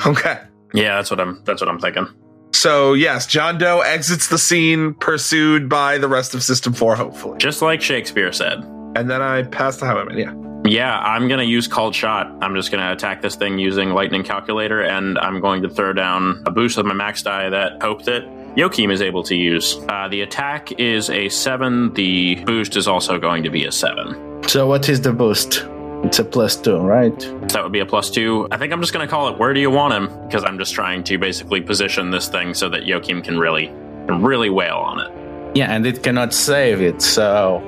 Speaker 3: Okay.
Speaker 4: Yeah, that's what I'm that's what I'm thinking.
Speaker 3: So, yes, John Doe exits the scene, pursued by the rest of System 4, hopefully.
Speaker 4: Just like Shakespeare said.
Speaker 3: And then I pass to Highwayman, yeah.
Speaker 4: Yeah, I'm gonna use called shot. I'm just gonna attack this thing using lightning calculator, and I'm going to throw down a boost of my max die that hope that Yokim is able to use. Uh, the attack is a seven. The boost is also going to be a seven.
Speaker 1: So what is the boost? It's a plus two, right?
Speaker 4: That would be a plus two. I think I'm just gonna call it "Where do you want him?" because I'm just trying to basically position this thing so that Yokim can really, can really wail on it.
Speaker 1: Yeah, and it cannot save it, so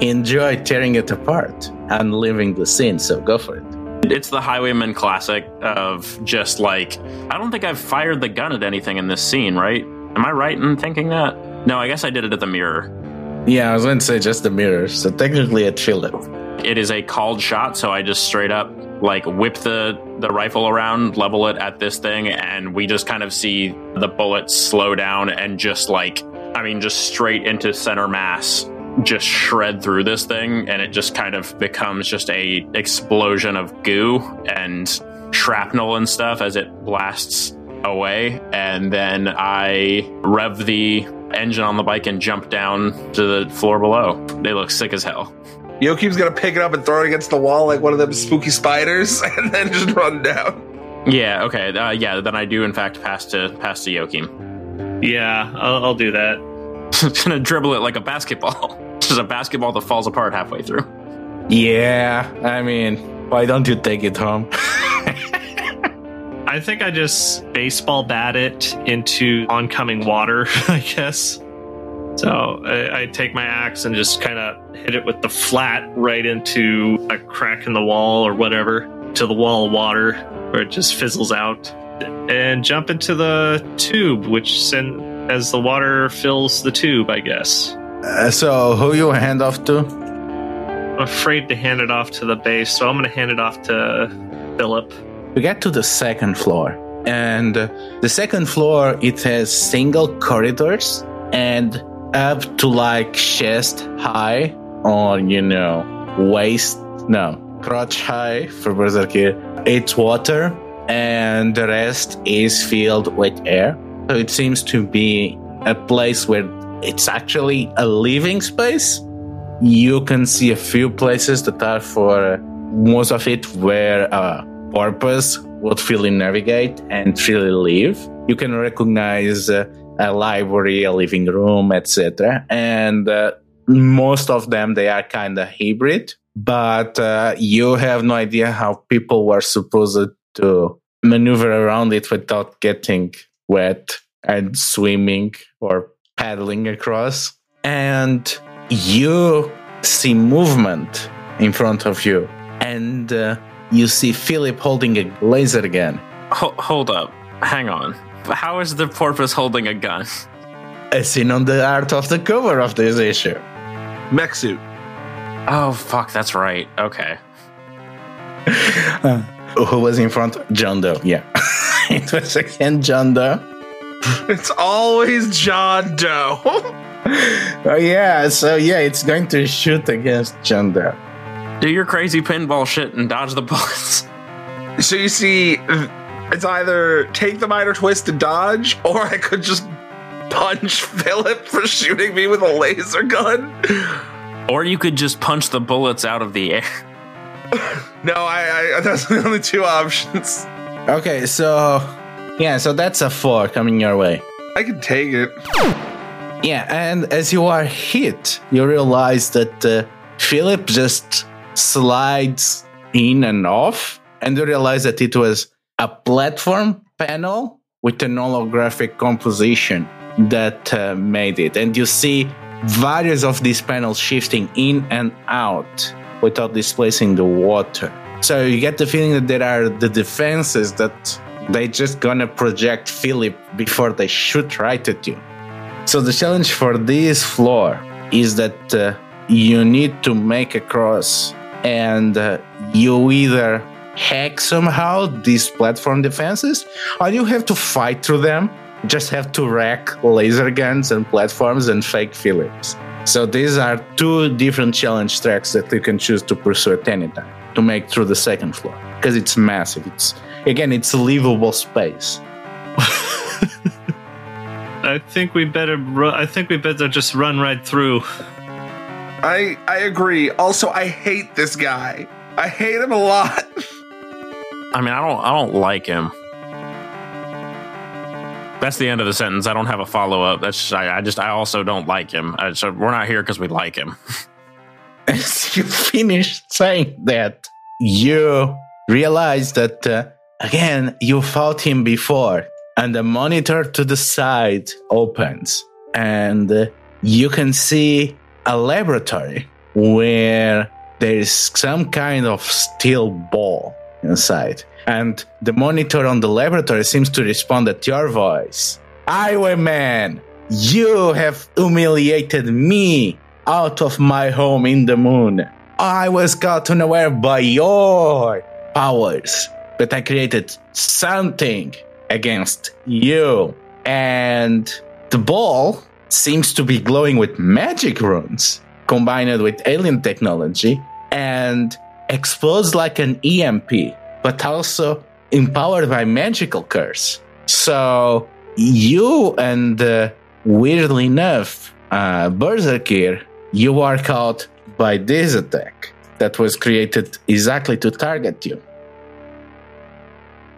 Speaker 1: enjoy tearing it apart and leaving the scene, so go for it.
Speaker 4: It's the Highwayman classic of just like I don't think I've fired the gun at anything in this scene, right? Am I right in thinking that? No, I guess I did it at the mirror.
Speaker 1: Yeah, I was going to say just the mirror, so technically at Philip.
Speaker 4: It is a called shot, so I just straight up like whip the the rifle around, level it at this thing, and we just kind of see the bullets slow down and just like I mean, just straight into center mass, just shred through this thing, and it just kind of becomes just a explosion of goo and shrapnel and stuff as it blasts away. And then I rev the engine on the bike and jump down to the floor below. They look sick as hell.
Speaker 3: Yokim's gonna pick it up and throw it against the wall like one of them spooky spiders, and then just run down.
Speaker 4: Yeah, okay. Uh, yeah, then I do in fact pass to pass to Yokim.
Speaker 2: Yeah, I'll, I'll do that.
Speaker 4: Just gonna dribble it like a basketball. Just a basketball that falls apart halfway through.
Speaker 1: Yeah, I mean, why don't you take it home?
Speaker 2: I think I just baseball bat it into oncoming water, I guess. So I, I take my axe and just kind of hit it with the flat right into a crack in the wall or whatever, to the wall of water where it just fizzles out, and jump into the tube, which send as the water fills the tube, I guess.
Speaker 1: Uh, so who you hand off to?
Speaker 2: I'm afraid to hand it off to the base, so I'm going to hand it off to Philip.
Speaker 1: We get to the second floor, and uh, the second floor it has single corridors and up to like chest high or you know waist no crotch high for berserker. It's water, and the rest is filled with air. So it seems to be a place where it's actually a living space. you can see a few places that are for most of it where a porpoise would freely navigate and freely live. You can recognize uh, a library, a living room, etc. And uh, most of them they are kind of hybrid, but uh, you have no idea how people were supposed to maneuver around it without getting wet and swimming or paddling across. And you see movement in front of you, and uh, you see Philip holding a laser gun.
Speaker 4: Ho- hold up. Hang on. How is the porpoise holding a gun?
Speaker 1: As seen on the art of the cover of this issue.
Speaker 3: Mech suit.
Speaker 4: Oh, fuck, that's right. Okay.
Speaker 1: Who was in front? John Doe, yeah. it was again John Doe.
Speaker 3: It's always John Doe.
Speaker 1: Oh, yeah, so yeah, it's going to shoot against John Doe.
Speaker 4: Do your crazy pinball shit and dodge the bullets.
Speaker 3: so you see, it's either take the minor twist to dodge, or I could just punch Philip for shooting me with a laser gun.
Speaker 4: Or you could just punch the bullets out of the air.
Speaker 3: No, I, I that's the only two options.
Speaker 1: Okay, so yeah, so that's a four coming your way.
Speaker 3: I can take it.
Speaker 1: Yeah, and as you are hit, you realize that uh, Philip just slides in and off, and you realize that it was a platform panel with an holographic composition that uh, made it. And you see various of these panels shifting in and out without displacing the water. So you get the feeling that there are the defenses that they just gonna project Philip before they shoot right at you. So the challenge for this floor is that uh, you need to make a cross, and uh, you either hack somehow these platform defenses, or you have to fight through them. Just have to rack laser guns and platforms and fake Philips. So these are two different challenge tracks that you can choose to pursue at any time to make through the second floor because it's massive. It's again, it's a livable space.
Speaker 2: I think we better. Ru- I think we better just run right through.
Speaker 3: I I agree. Also, I hate this guy. I hate him a lot.
Speaker 4: I mean, I don't I don't like him. That's the end of the sentence. I don't have a follow up. That's just, I, I just I also don't like him. I, so we're not here because we like him.
Speaker 1: as you finish saying that, you realize that uh, again you fought him before, and the monitor to the side opens, and uh, you can see a laboratory where there is some kind of steel ball inside. And the monitor on the laboratory seems to respond at your voice. Highwayman, you have humiliated me out of my home in the moon. I was gotten aware by your powers, but I created something against you. And the ball seems to be glowing with magic runes combined with alien technology and explodes like an EMP, but also empowered by magical curse. So you and uh, weirdly enough, uh, Berserkir, you are caught by this attack that was created exactly to target you.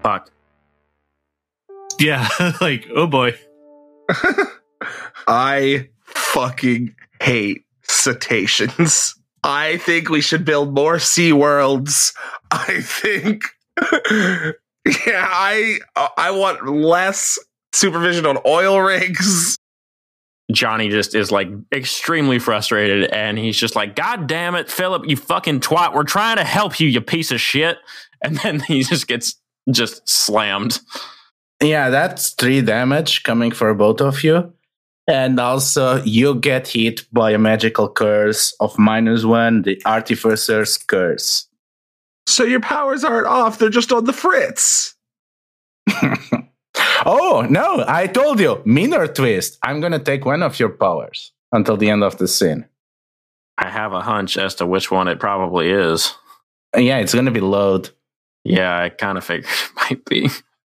Speaker 4: Fuck.
Speaker 2: Yeah, like oh boy.
Speaker 3: I fucking hate cetaceans. I think we should build more sea worlds. I think yeah, I I want less supervision on oil rigs.
Speaker 4: Johnny just is like extremely frustrated and he's just like, God damn it, Philip, you fucking twat. We're trying to help you, you piece of shit. And then he just gets just slammed.
Speaker 1: Yeah, that's three damage coming for both of you. And also, you get hit by a magical curse of minus one, the Artificer's Curse.
Speaker 3: So your powers aren't off, they're just on the fritz.
Speaker 1: oh, no, I told you, minor twist. I'm going to take one of your powers until the end of the scene.
Speaker 4: I have a hunch as to which one it probably is.
Speaker 1: Yeah, it's going to be load.
Speaker 4: Yeah, I kind of figured it might be.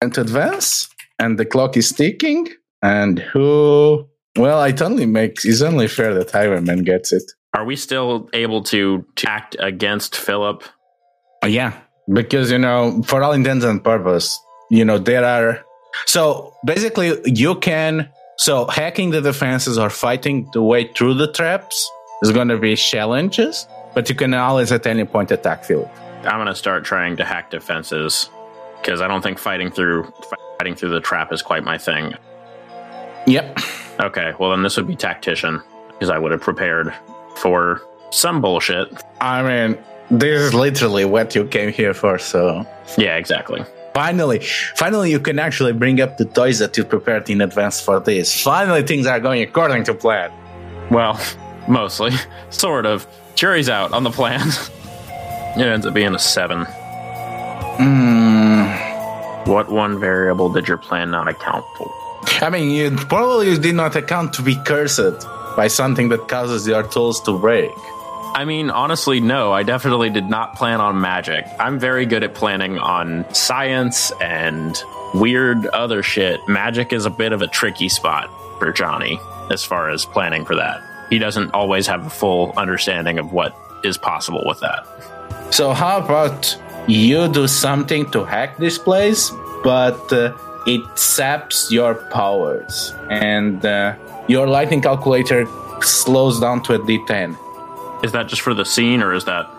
Speaker 1: And to advance, and the clock is ticking. And who? Well, it only makes it's only fair that Highwayman gets it.
Speaker 4: Are we still able to, to act against Philip?
Speaker 1: Yeah, because you know, for all intents and purpose, you know, there are. So basically, you can. So hacking the defenses or fighting the way through the traps is going to be challenges, but you can always at any point attack field.
Speaker 4: I'm going to start trying to hack defenses because I don't think fighting through fighting through the trap is quite my thing.
Speaker 1: Yep.
Speaker 4: Okay, well then this would be tactician because I would have prepared for some bullshit.
Speaker 1: I mean, this is literally what you came here for, so.
Speaker 4: Yeah, exactly.
Speaker 1: Finally, finally, you can actually bring up the toys that you prepared in advance for this. Finally, things are going according to plan.
Speaker 4: Well, mostly. Sort of. Jury's out on the plan. it ends up being a seven.
Speaker 1: Mm,
Speaker 4: What one variable did your plan not account for?
Speaker 1: I mean, you probably did not account to be cursed by something that causes your tools to break.
Speaker 4: I mean, honestly, no, I definitely did not plan on magic. I'm very good at planning on science and weird other shit. Magic is a bit of a tricky spot for Johnny as far as planning for that. He doesn't always have a full understanding of what is possible with that.
Speaker 1: So, how about you do something to hack this place, but uh, it saps your powers, and uh, your lightning calculator slows down to a d10
Speaker 4: Is that just for the scene or is that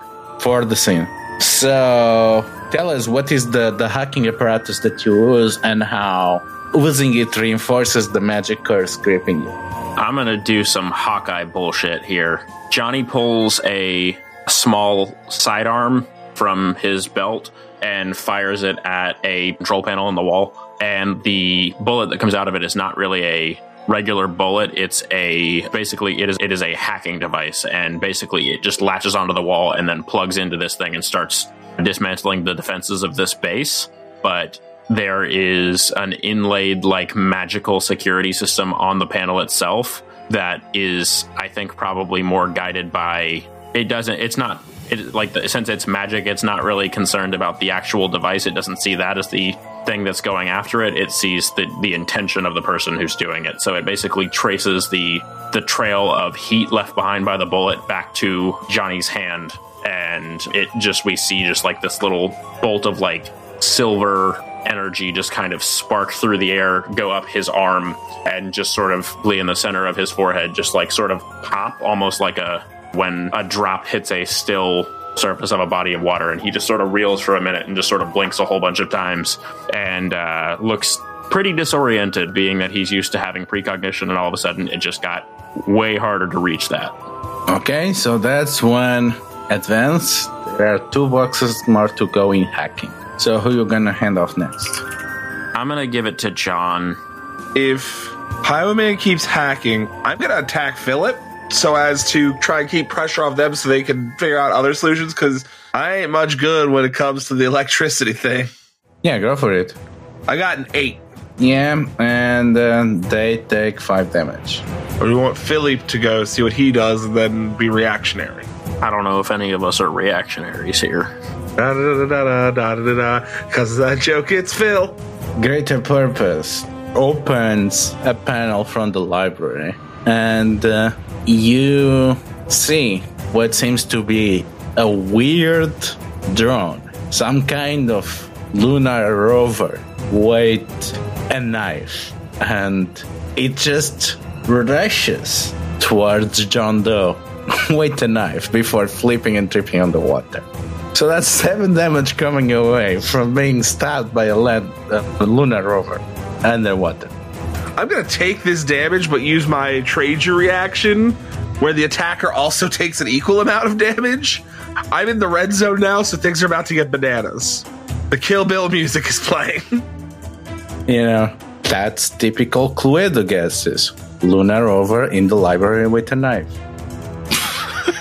Speaker 1: for the scene. So, tell us what is the, the hacking apparatus that you use and how using it reinforces the magic curse gripping you.
Speaker 4: I'm gonna do some Hawkeye bullshit here. Johnny pulls a small sidearm from his belt and fires it at a control panel in the wall. And the bullet that comes out of it is not really a regular bullet. It's a basically it is it is a hacking device, and basically it just latches onto the wall and then plugs into this thing and starts dismantling the defenses of this base. But there is an inlaid like magical security system on the panel itself that is i think probably more guided by it doesn't it's not it, like the, since it's magic it's not really concerned about the actual device it doesn't see that as the thing that's going after it it sees the the intention of the person who's doing it. So it basically traces the the trail of heat left behind by the bullet back to johnny's hand. And it just we see just like this little bolt of like silver energy just kind of spark through the air, go up his arm, and just sort of be in the center of his forehead, just like sort of pop, almost like a when a drop hits a still surface of a body of water, and he just sort of reels for a minute and just sort of blinks a whole bunch of times and uh, looks pretty disoriented, being that he's used to having precognition, and all of a sudden it just got way harder to reach that.
Speaker 1: Okay, so that's one advance. There are two boxes more to go in hacking. So, who you gonna hand off next?
Speaker 4: I'm gonna give it to John.
Speaker 3: If Highwayman keeps hacking, I'm going to attack Philip so as to try and keep pressure off them so they can figure out other solutions because I ain't much good when it comes to the electricity thing.
Speaker 1: Yeah, go for it.
Speaker 3: I got an eight.
Speaker 1: Yeah, and then they take five damage.
Speaker 3: Or do you want Philip to go see what he does and then be reactionary?
Speaker 4: I don't know if any of us are reactionaries here.
Speaker 3: Da da da da da da da da. Because that joke, it's Phil.
Speaker 1: Greater Purpose opens a panel from the library, and uh, you see what seems to be a weird drone, some kind of lunar rover with a knife, and it just rushes towards John Doe with a knife before flipping and tripping on the water. So that's seven damage coming away from being stabbed by a, land, a lunar rover underwater.
Speaker 3: I'm going to take this damage, but use my Trager reaction where the attacker also takes an equal amount of damage. I'm in the red zone now, so things are about to get bananas. The Kill Bill music is playing.
Speaker 1: You know, that's typical Cluedo guesses. Luna rover in the library with a knife.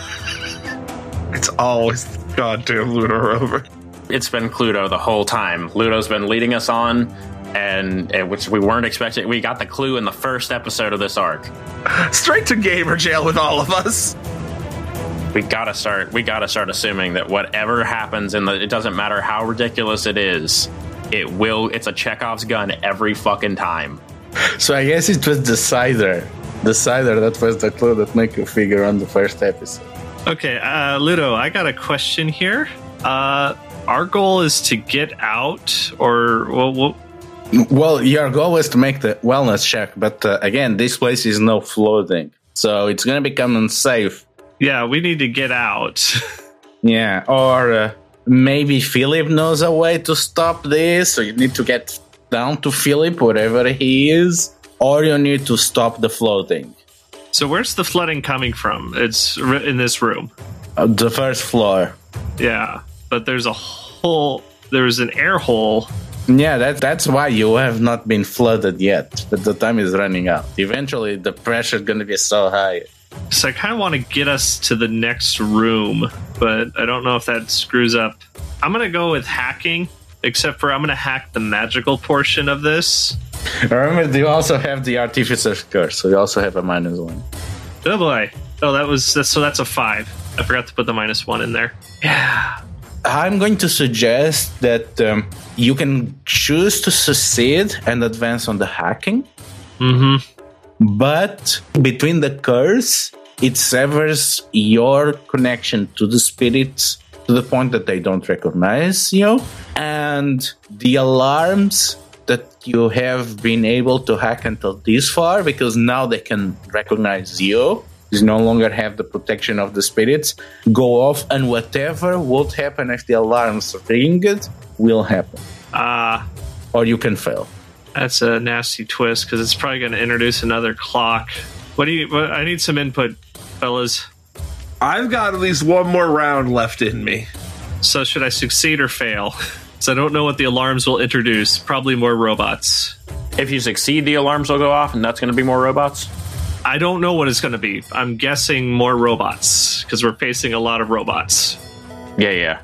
Speaker 3: It's always goddamn Luna Rover.
Speaker 4: it's been Cluedo the whole time. Ludo's been leading us on, and which we weren't expecting. We got the clue in the first episode of this arc.
Speaker 3: Straight to gamer jail with all of us.
Speaker 4: We gotta start. We gotta start assuming that whatever happens in the, it doesn't matter how ridiculous it is. It will. It's a Chekhov's gun every fucking time.
Speaker 1: So I guess it was the cider Decider, that was the clue that make you figure on the first episode.
Speaker 2: Okay, uh, Ludo, I got a question here. Uh, our goal is to get out, or well, well
Speaker 1: Well, your goal is to make the wellness check, but uh, again, this place is no floating, so it's gonna become unsafe.
Speaker 2: yeah, we need to get out.
Speaker 1: Yeah, or uh, maybe Philip knows a way to stop this, so you need to get down to Philip, wherever he is, or you need to stop the floating.
Speaker 2: so where's the flooding coming from? It's in this room.
Speaker 1: Uh, the first floor.
Speaker 2: Yeah, but there's a hole. There's an air hole.
Speaker 1: Yeah, that, that's why you have not been flooded yet, but the time is running out. Eventually, the pressure is going to be so high.
Speaker 2: So I kind of want to get us to the next room, but I don't know if that screws up. I'm gonna go with hacking, except for I'm gonna hack the magical portion of this.
Speaker 1: Remember, you also have the Artificer's Curse, so you also have a minus one.
Speaker 2: Oh boy! Oh, that was that's, so that's a five. I forgot to put the minus one in there. Yeah.
Speaker 1: I'm going to suggest that um, you can choose to succeed and advance on the hacking,
Speaker 2: Mm-hmm.
Speaker 1: but between the curse, it severs your connection to the spirits to the point that they don't recognize you, and the alarms that you have been able to hack until this far, because now they can recognize you. You no longer have the protection of the spirits. Go off, and whatever would happen if the alarms ring it will happen,
Speaker 2: Uh
Speaker 1: or you can fail.
Speaker 2: that's a nasty twist because it's probably going to introduce another clock. What do you? What, I need some input, fellas.
Speaker 3: I've got at least one more round left in me.
Speaker 2: So should I succeed or fail? So I don't know what the alarms will introduce. Probably more robots.
Speaker 4: If you succeed, the alarms will go off, and that's going to be more robots.
Speaker 2: I don't know what it's going to be. I'm guessing more robots because we're facing a lot of robots.
Speaker 4: Yeah, yeah.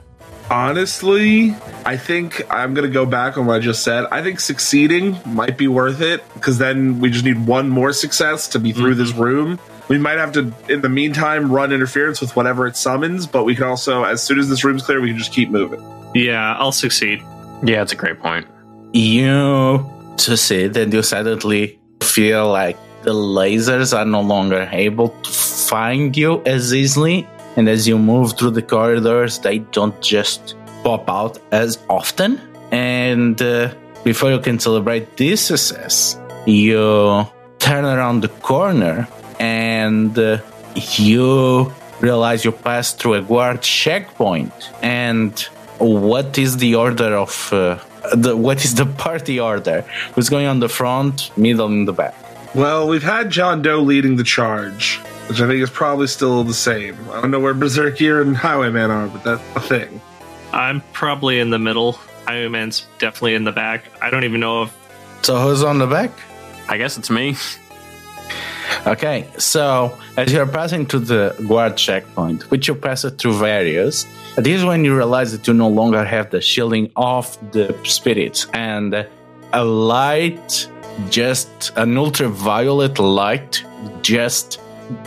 Speaker 3: Honestly, I think I'm going to go back on what I just said. I think succeeding might be worth it because then we just need one more success to be through this mm-hmm. room. We might have to, in the meantime, run interference with whatever it summons, but we can also, as soon as this room's clear, we can just keep moving.
Speaker 2: Yeah, I'll succeed.
Speaker 4: Yeah, it's a great point.
Speaker 1: you to succeed and you suddenly feel like the lasers are no longer able to find you as easily and as you move through the corridors they don't just pop out as often. And uh, before you can celebrate this success you turn around the corner and uh, you realize you passed through a guard checkpoint. And what is the order of uh, the what is the party order? Who's going on the front middle and the back
Speaker 3: Well, we've had John Doe leading the charge, which I think is probably still the same. I don't know where Berserkir and Highwayman are, but that's a thing.
Speaker 2: I'm probably in the middle. Highwayman's definitely in the back. I don't even know if
Speaker 1: so who's on the back
Speaker 4: I guess it's me.
Speaker 1: okay so as you're passing to the guard checkpoint which you pass it through various this is when you realize that you no longer have the shielding of the spirits and a light just an ultraviolet light just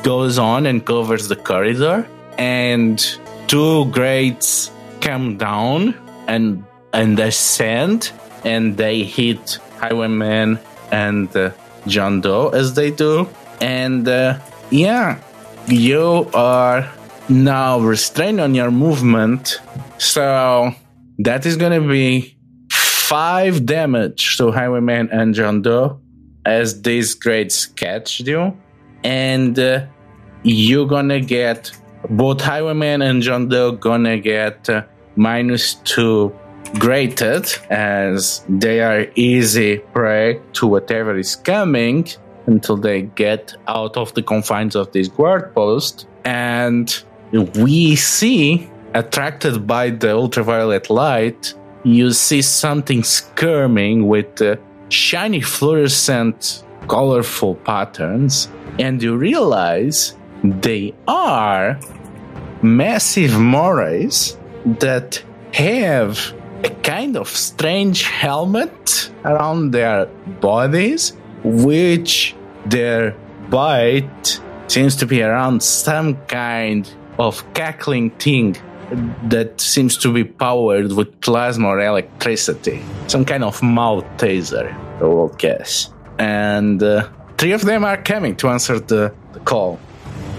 Speaker 1: goes on and covers the corridor. And two grades come down and and ascend and they hit highwayman and uh, john doe as they do. And uh, yeah you are now restrained on your movement. So that is to be five damage to highwayman and john doe as these grades catch you and uh, you're gonna get both highwayman and john doe gonna get uh, minus two graded as they are easy prey to whatever is coming until they get out of the confines of this guard post. And we see attracted by the ultraviolet light you see something skirming with uh, shiny fluorescent colorful patterns and you realize they are massive morays that have a kind of strange helmet around their bodies, which their bite seems to be around some kind of cackling thing that seems to be powered with plasma or electricity. Some kind of mouth taser, I will guess. And uh, three of them are coming to answer the, the call.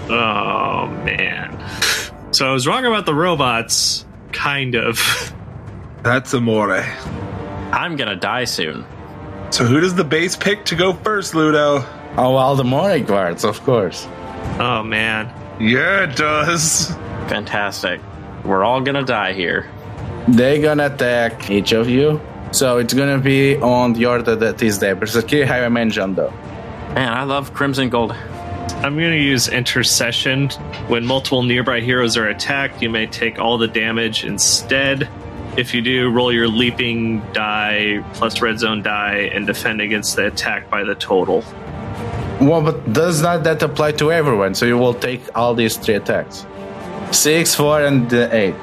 Speaker 2: Oh man. So I was wrong about the robots, kind of.
Speaker 3: That's Amore.
Speaker 4: I'm gonna die soon.
Speaker 3: So who does the base pick to go first, Ludo?
Speaker 1: Oh, well, the Moray guards, of course.
Speaker 2: Oh man.
Speaker 3: Yeah, it does.
Speaker 4: Fantastic. We're all gonna die here.
Speaker 1: They're gonna attack each of you. So it's gonna be on the order that is there. Berserkir, Highwayman, John Doe.
Speaker 4: Man, I love Crimson Gold.
Speaker 2: I'm going to use intercession. When multiple nearby heroes are attacked, you may take all the damage instead. If you do, roll your leaping die plus red zone die and defend against the attack by the total.
Speaker 1: Well, but does not that apply to everyone? So you will take all these three attacks. Six, four, and uh, eight.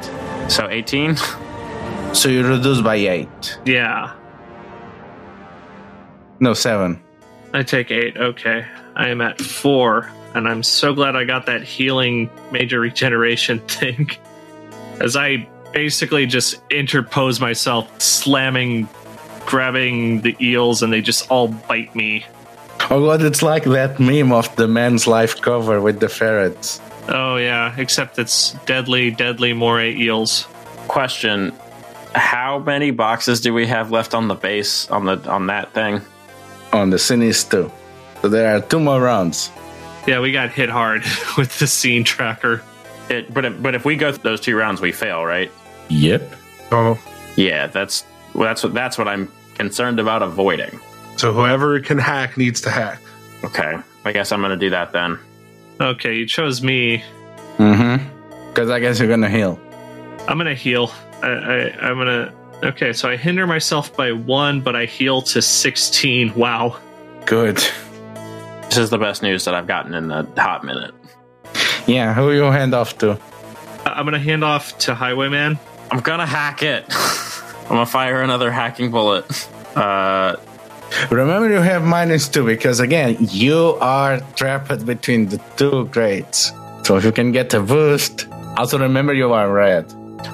Speaker 4: So 18?
Speaker 1: So you reduce by eight.
Speaker 2: Yeah,
Speaker 1: No, seven.
Speaker 2: I take eight. Okay. I am at four, and I'm so glad I got that healing major regeneration thing. As I basically just interpose myself, slamming, grabbing the eels, and they just all bite me.
Speaker 1: Oh god, it's like that meme of the man's life cover with the ferrets.
Speaker 2: Oh, yeah, except it's deadly, deadly moray eels.
Speaker 4: Question. How many boxes do we have left on the base on the on that thing?
Speaker 1: On the Sinis too. So there are two more rounds.
Speaker 2: Yeah, we got hit hard with the scene tracker.
Speaker 4: It, but if, but if we go through those two rounds, we fail, right?
Speaker 1: Yep.
Speaker 3: Oh,
Speaker 4: Yeah, that's well, that's what that's what I'm concerned about avoiding.
Speaker 3: so whoever can hack needs to hack.
Speaker 4: Okay, I guess I'm gonna do that then.
Speaker 2: Okay, you chose me.
Speaker 1: Mm-hmm. Because I guess you're gonna heal.
Speaker 2: I'm gonna heal. I, I, I'm gonna. Okay, so I hinder myself by one, but I heal to 16. Wow.
Speaker 1: Good.
Speaker 4: This is the best news that I've gotten in a hot minute.
Speaker 1: Yeah, who you hand off to?
Speaker 2: I- I'm gonna hand off to Highwayman.
Speaker 4: I'm gonna hack it. I'm gonna fire another hacking bullet. Uh,
Speaker 1: Remember you have minus two because again, you are trapped between the two grades. So if you can get a boost, also remember you are red.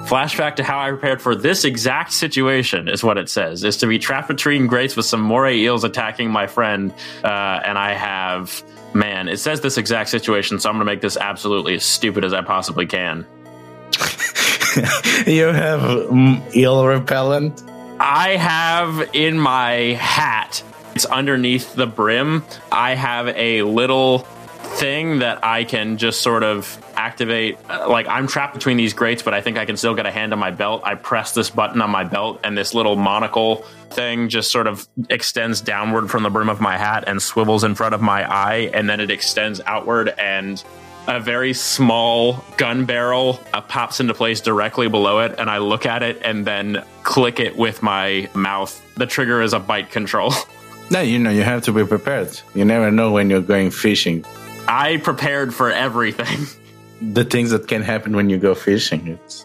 Speaker 4: Flashback to how I prepared for this exact situation is what it says: is to be trapped between grades with some moray eels attacking my friend, uh, and I have man. It says this exact situation, so I'm going to make this absolutely as stupid as I possibly can.
Speaker 1: you have mm, eel repellent.
Speaker 4: I have in my hat, it's underneath the brim. I have a little thing that I can just sort of activate. Uh, Like I'm trapped between these grates, but I think I can still get a hand on my belt. I press this button on my belt, and this little monocle thing just sort of extends downward from the brim of my hat and swivels in front of my eye, and then it extends outward and a very small gun barrel uh, pops into place directly below it, and I look at it and then click it with my mouth. The trigger is a bite control.
Speaker 1: No, you know you have to be prepared. You never know when you're going fishing.
Speaker 4: I prepared for everything.
Speaker 1: The things that can happen when you go fishing. It's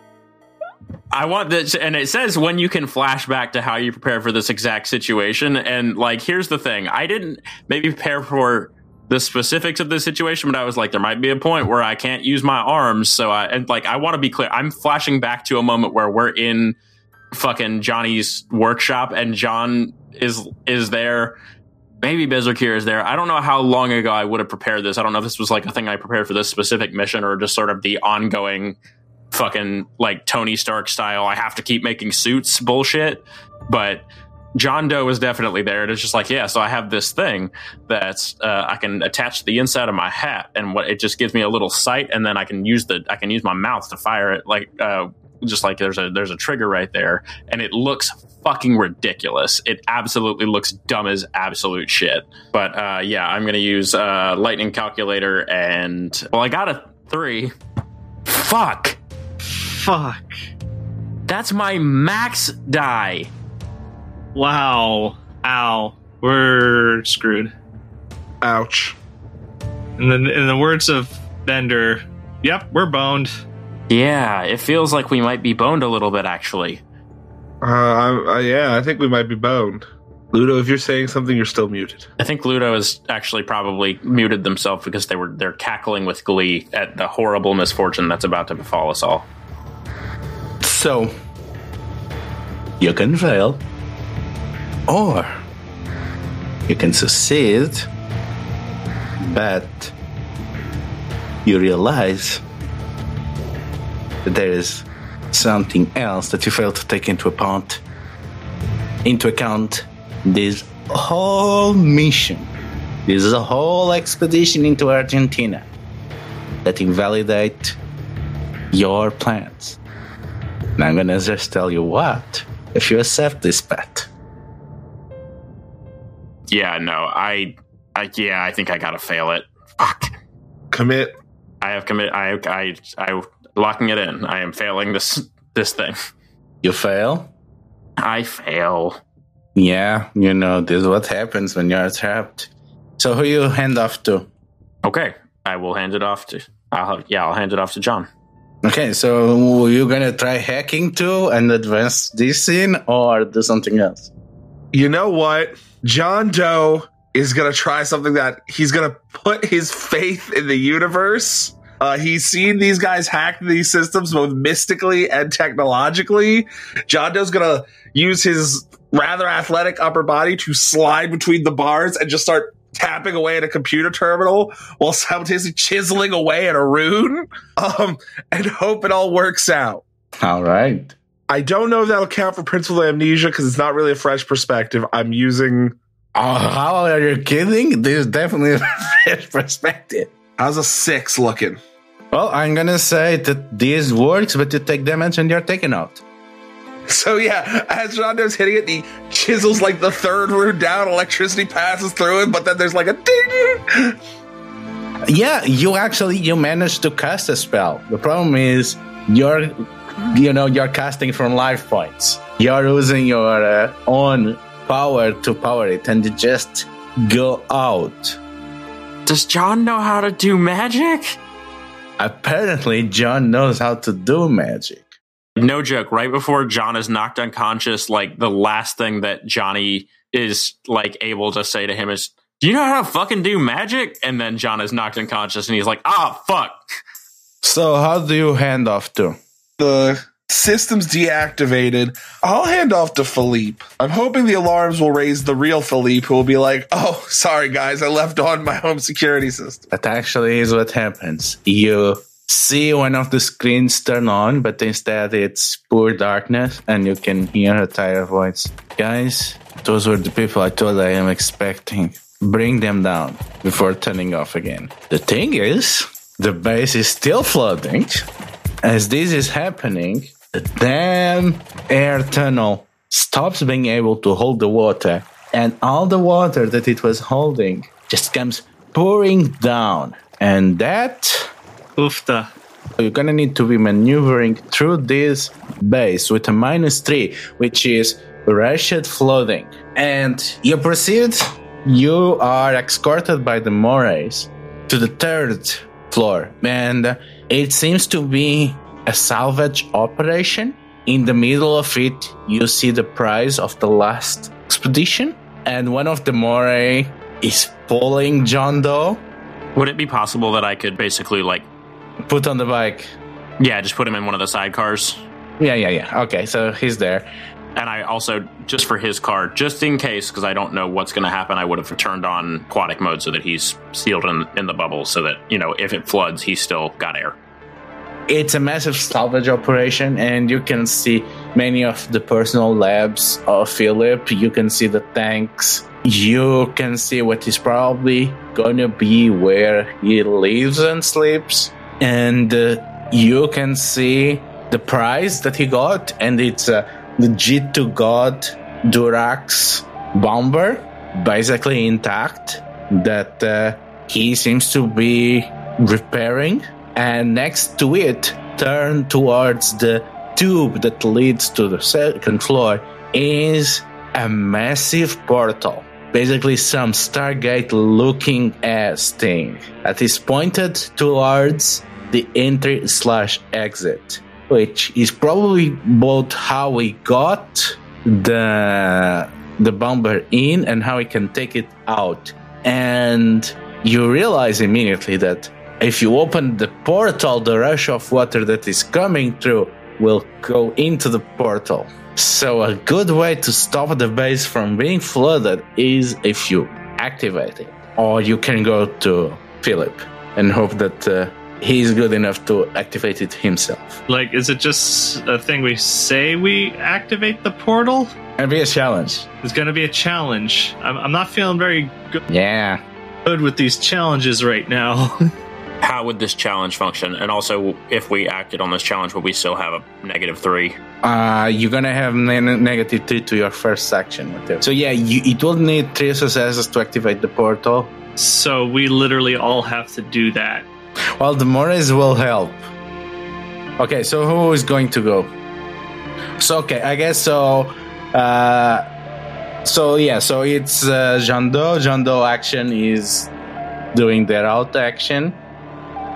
Speaker 4: I want this, and it says when you can flash back to how you prepare for this exact situation. And like, here's the thing: I didn't maybe prepare for the specifics of the situation, but I was like, there might be a point where I can't use my arms. So I and like, I want to be clear. I'm flashing back to a moment where we're in fucking Johnny's workshop, and John is is there. Maybe Berserkir is there. I don't know how long ago I would have prepared this. I don't know if this was like a thing I prepared for this specific mission or just sort of the ongoing fucking like Tony Stark style. I have to keep making suits bullshit. But John Doe is definitely there. And it's just like, yeah, so I have this thing that uh, I can attach to the inside of my hat, and what it just gives me a little sight, and then I can use the I can use my mouth to fire it, like uh, just like there's a there's a trigger right there, and it looks fucking ridiculous. It absolutely looks dumb as absolute shit. But uh, yeah, I'm gonna use uh, lightning calculator, and well, I got a three. Fuck.
Speaker 2: Fuck.
Speaker 4: That's my max die.
Speaker 2: Wow. Ow. We're screwed.
Speaker 3: Ouch.
Speaker 2: And then, in the words of Bender, yep, we're boned.
Speaker 4: Yeah, it feels like we might be boned a little bit, actually.
Speaker 3: Uh, I, I, yeah, I think we might be boned. Ludo, if you're saying something, you're still muted.
Speaker 4: I think Ludo has actually probably muted themselves because they were they're cackling with glee at the horrible misfortune that's about to befall us all.
Speaker 1: So, you can fail, or you can succeed But you realize that there is something else that you failed to take into account. Into account this whole mission, this is a whole expedition into Argentina that invalidate your plans. And I'm gonna just tell you what if you accept this bet.
Speaker 4: Yeah, no, I, I yeah, I think I gotta fail it. Fuck.
Speaker 3: Commit.
Speaker 4: I have commit. I, I, I, locking it in. I am failing this, this thing.
Speaker 1: You fail?
Speaker 4: I fail.
Speaker 1: Yeah, you know, this is what happens when you're trapped. So who you hand off to?
Speaker 4: Okay, I will hand it off to. I'll yeah, I'll hand it off to John.
Speaker 1: Okay, so you gonna try hacking too and advance this scene or do something else?
Speaker 3: You know what? John Doe is going to try something that he's going to put his faith in the universe. Uh, he's seen these guys hack these systems both mystically and technologically. John Doe's going to use his rather athletic upper body to slide between the bars and just start tapping away at a computer terminal while simultaneously chiseling away at a rune um, and hope it all works out.
Speaker 1: All right.
Speaker 3: I don't know if that'll count for principal amnesia because it's not really a fresh perspective. I'm using.
Speaker 1: Oh, how are you kidding? This is definitely a fresh perspective.
Speaker 3: How's a six looking?
Speaker 1: Well, I'm gonna say that this works, but you take damage and you're taken out.
Speaker 3: So yeah, as Rondo's hitting it, he chisels like the third room down. Electricity passes through it, but then there's like a ding.
Speaker 1: Yeah, you actually you managed to cast a spell. The problem is you're you know you're casting from life points. You're using your uh, own power to power it, and you just go out.
Speaker 4: Does John know how to do magic?
Speaker 1: Apparently, John knows how to do magic.
Speaker 4: No joke. Right before John is knocked unconscious, like the last thing that Johnny is like able to say to him is, "Do you know how to fucking do magic?" And then John is knocked unconscious, and he's like, "Ah, fuck."
Speaker 1: So, how do you hand off to?
Speaker 3: The system's deactivated. I'll hand off to Philippe. I'm hoping the alarms will raise the real Philippe, who will be like, "Oh, sorry guys, I left on my home security system."
Speaker 1: That actually is what happens. You see one of the screens turn on, but instead it's pure darkness, and you can hear a tired voice. Guys, those were the people I told I am expecting. Bring them down before turning off again. The thing is, the base is still flooding. As this is happening, the damn air tunnel stops being able to hold the water, and all the water that it was holding just comes pouring down. And that
Speaker 2: Oofta.
Speaker 1: you're gonna need to be maneuvering through this base with a minus three, which is rushed flooding. And you proceed, you are escorted by the Morays to the third floor, and it seems to be a salvage operation. In the middle of it, you see the prize of the last expedition, and one of the Moray is pulling John Doe.
Speaker 4: Would it be possible that I could basically like,
Speaker 1: Put on the bike.
Speaker 4: yeah, just put him in one of the sidecars?
Speaker 1: Yeah, yeah, yeah. Okay, so he's there.
Speaker 4: And I also, just for his car, just in case, because I don't know what's going to happen, I would have turned on aquatic mode so that he's sealed in, in the bubble, so that you know if it floods, he's still got air.
Speaker 1: It's a massive salvage operation, and you can see many of the personal labs of Philip. You can see the tanks. You can see what is probably going to be where he lives and sleeps. And uh, you can see the prize that he got, and it's a legit to God Durax bomber, basically intact, that uh, he seems to be repairing and next to it, turn towards the tube that leads to the second floor, is a massive portal. Basically, some Stargate looking ass thing that is pointed towards the entry slash exit, which is probably both how we got the the bomber in and how we can take it out. And you realize immediately that if you open the portal, the rush of water that is coming through will go into the portal. So, a good way to stop the base from being flooded is if you activate it. or you can go to Philip and hope that uh, he's good enough to activate it himself.
Speaker 2: Like, is it just a thing we say we activate the portal?
Speaker 1: And be a challenge.
Speaker 2: It's going to be a challenge. I'm, I'm not feeling very good,
Speaker 1: Yeah.
Speaker 2: good with these challenges right now.
Speaker 4: How would this challenge function? And also, if we acted on this challenge, would we still have a negative three?
Speaker 1: Uh, you're gonna have ne- negative three to your first section with. So yeah, you, it will need three successes to activate the portal.
Speaker 2: so we literally all have to do that.
Speaker 1: Well, the Morays will help. Okay, so who is going to go? So okay, I guess so. Uh, so yeah, so it's uh, John Doe. Jando action is doing their out action,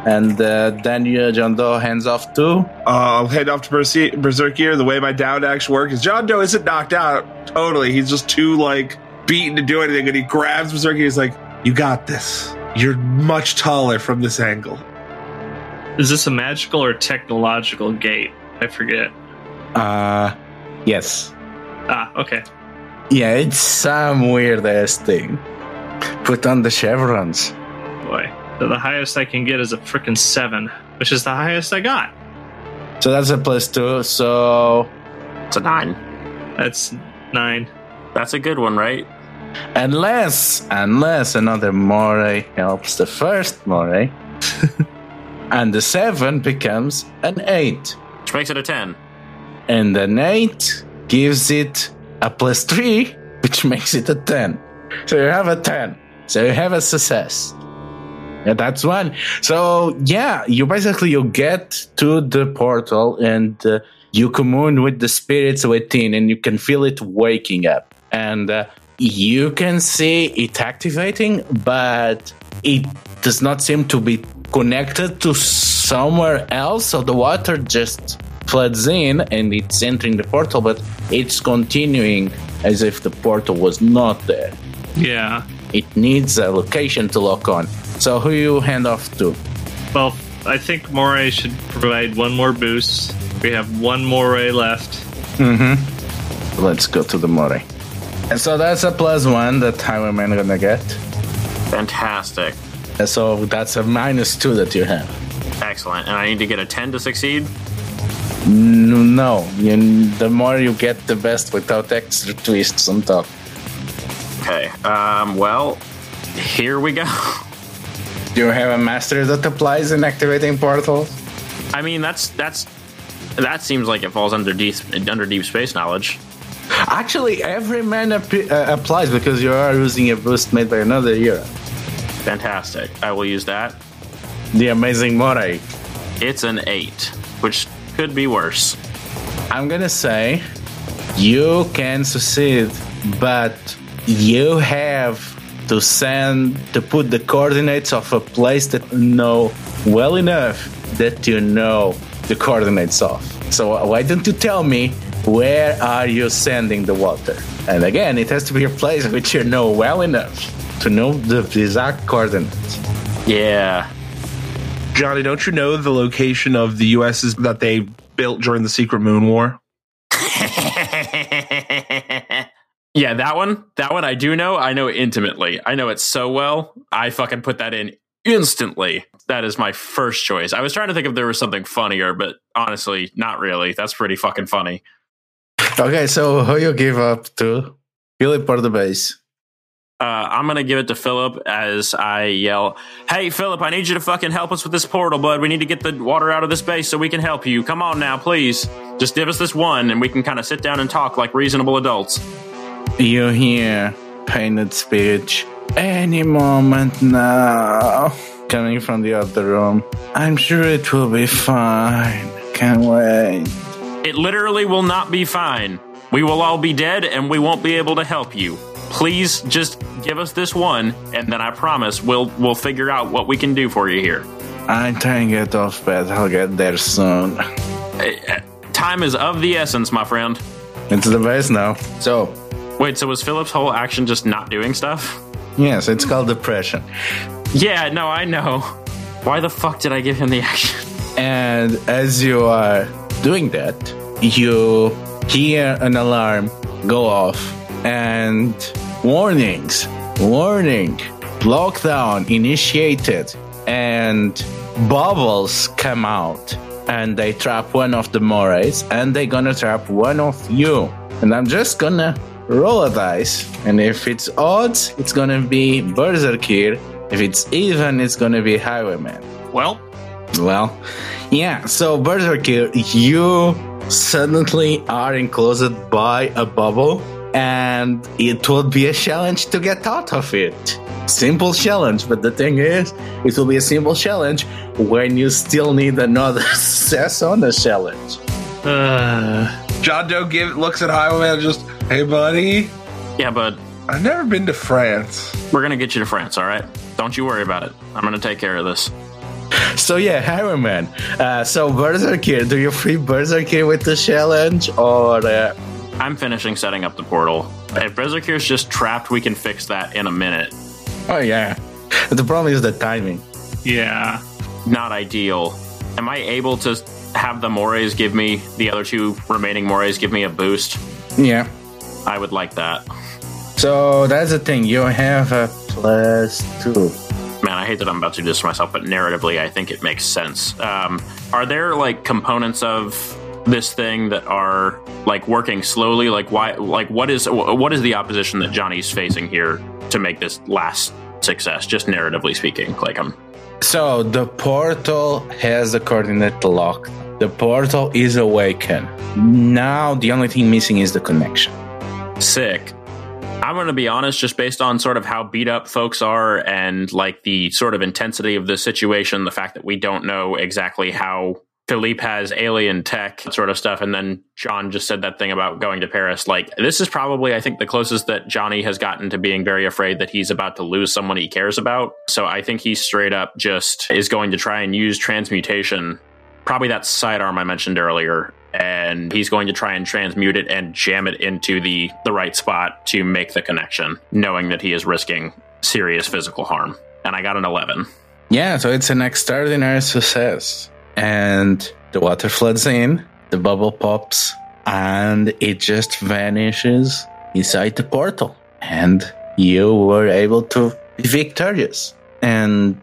Speaker 1: and uh, then uh, John Doe hands off to.
Speaker 3: I'll head off to Berse- Berserkir. The way my down action works is John Doe isn't knocked out totally. He's just too like beaten to do anything, and he grabs Berserkir. He's like, "You got this. You're much taller from this angle."
Speaker 2: Is this a magical or technological gate? I forget.
Speaker 1: Uh, yes.
Speaker 2: Ah, okay.
Speaker 1: Yeah, it's some weird ass thing. Put on the chevrons.
Speaker 2: Boy. So the highest I can get is a freaking seven, which is the highest I got.
Speaker 1: So that's a plus two. So
Speaker 4: It's a nine.
Speaker 2: That's nine.
Speaker 4: That's a good one, right?
Speaker 1: unless unless another moray helps the first moray, and the seven becomes an eight,
Speaker 4: Which makes it a ten.
Speaker 1: and an eight gives it a plus three, which makes it a ten. So you have a ten. So you have a success. Yeah, that's one. So yeah, you basically you get to the portal and uh, you commune with the spirits within, and you can feel it waking up, and uh, you can see it activating, but it does not seem to be connected to somewhere else. So the water just floods in and it's entering the portal, but it's continuing as if the portal was not there.
Speaker 2: Yeah.
Speaker 1: It needs a location to lock on. So who you hand off to?
Speaker 2: Well, I think Moray should provide one more boost. We have one Moray left.
Speaker 1: Mm-hmm. Let's go to the Moray. And so that's a plus one that Highwayman gonna get.
Speaker 4: Fantastic.
Speaker 1: So that's a minus two that you have.
Speaker 4: Excellent. And I need to get a ten to succeed.
Speaker 1: No, you, the more you get, the best without extra twists on top.
Speaker 4: Okay. Um. Well, here we go.
Speaker 1: Do you have a master that applies in activating portals?
Speaker 4: I mean, that's that's that seems like it falls under deep under deep space knowledge.
Speaker 1: Actually, every man ap- uh, applies because you are using a boost made by another hero.
Speaker 4: Fantastic. I will use that.
Speaker 1: The amazing Moray.
Speaker 4: It's an eight, which could be worse.
Speaker 1: I'm gonna say you can succeed, but you have to send to put the coordinates of a place that you know well enough that you know the coordinates of. So why don't you tell me where are you sending the water? And again, it has to be a place which you know well enough to know the exact coordinates.
Speaker 4: Yeah.
Speaker 3: Johnny, don't you know the location of the USs that they built during the Secret Moon War?
Speaker 4: yeah, that one. That one I do know. I know it intimately. I know it so well. I fucking put that in instantly. That is my first choice. I was trying to think if there was something funnier, but honestly, not really. That's pretty fucking funny.
Speaker 1: Okay, so who you give up to? Philip or the base?
Speaker 4: Uh, I'm gonna give it to Philip as I yell, "Hey, Philip! I need you to fucking help us with this portal, bud. We need to get the water out of this base so we can help you. Come on now, please. Just give us this one, and we can kind of sit down and talk like reasonable adults."
Speaker 1: You hear painted speech any moment now coming from the other room. I'm sure it will be fine. Can't wait.
Speaker 4: It literally will not be fine. We will all be dead, and we won't be able to help you. Please just give us this one, and then I promise we'll we'll figure out what we can do for you here.
Speaker 1: I'm trying to get off bed. I'll get there soon.
Speaker 4: Uh, uh, Time is of the essence, my friend.
Speaker 1: It's the base now. So,
Speaker 4: Wait, so was Philip's whole action just not doing stuff?
Speaker 1: yes, it's called depression.
Speaker 4: Yeah, no, I know. Why the fuck did I give him the action?
Speaker 1: And as you are doing that, you hear an alarm go off and warnings, warning. lockdown initiated and bubbles come out. And they trap one of the morays and they're gonna trap one of you. And i'm just gonna roll a dice and if it's odds it's gonna be berserkir. If it's even it's gonna be highwayman.
Speaker 2: Well,
Speaker 1: well yeah so berserkir you suddenly are enclosed by a bubble and it would be a challenge to get out of it simple challenge but the thing is it will be a simple challenge when you still need another success on the challenge
Speaker 2: uh,
Speaker 3: John Doe give, looks at Highwayman just, hey, buddy,
Speaker 4: Yeah, bud.
Speaker 3: I've never been to France.
Speaker 4: we're gonna get you to France, all right? Don't you worry about it. I'm gonna take care of this.
Speaker 1: So yeah highwayman uh, so berserkir do you free berserkir with the challenge or uh,
Speaker 4: I'm finishing setting up the portal. If Berserkir's just trapped, we can fix that in a minute.
Speaker 1: oh yeah the problem is the timing
Speaker 2: yeah.
Speaker 4: Not ideal. Am I able to have the morays give me the other two remaining morays give me a boost?
Speaker 1: yeah
Speaker 4: I would like that.
Speaker 1: so that's the thing you have a plus two
Speaker 4: Man, I hate that I'm about to do this to myself, but narratively, I think it makes sense. Um, are there like components of this thing that are like working slowly? Like why? Like what is what is the opposition that Johnny's facing here to make this last success? Just narratively speaking, like I'm
Speaker 1: So the portal has the coordinate locked. The portal is awakened. Now the only thing missing is the connection.
Speaker 4: sick. I'm going to be honest, just based on sort of how beat up folks are and like the sort of intensity of the situation, the fact that we don't know exactly how Philippe has alien tech sort of stuff. And then John just said that thing about going to Paris. Like, this is probably, I think, the closest that Johnny has gotten to being very afraid that he's about to lose someone he cares about. So I think he straight up just is going to try and use transmutation probably that sidearm I mentioned earlier, and he's going to try and transmute it and jam it into the the right spot to make the connection, knowing that he is risking serious physical harm. And I got an eleven.
Speaker 1: Yeah, so it's an extraordinary success. And the water floods in, the bubble pops, and it just vanishes inside the portal. And you were able to be victorious. And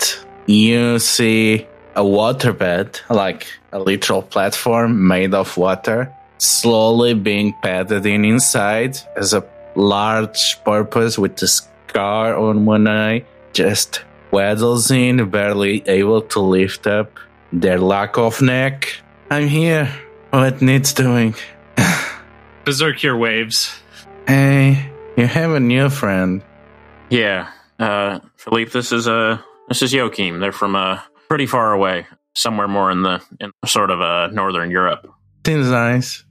Speaker 1: you see a waterbed, like a literal platform made of water, slowly being padded in inside as a large porpoise with a scar on one eye, just waddles in, barely able to lift up their lack of neck. I'm here. What needs doing?
Speaker 2: Berserkir waves.
Speaker 1: Hey, you have a new friend.
Speaker 4: Yeah, uh, Philippe, this is uh, this is Joachim. They're from uh, pretty far away, somewhere more in the in sort of uh, northern Europe.
Speaker 1: Seems nice.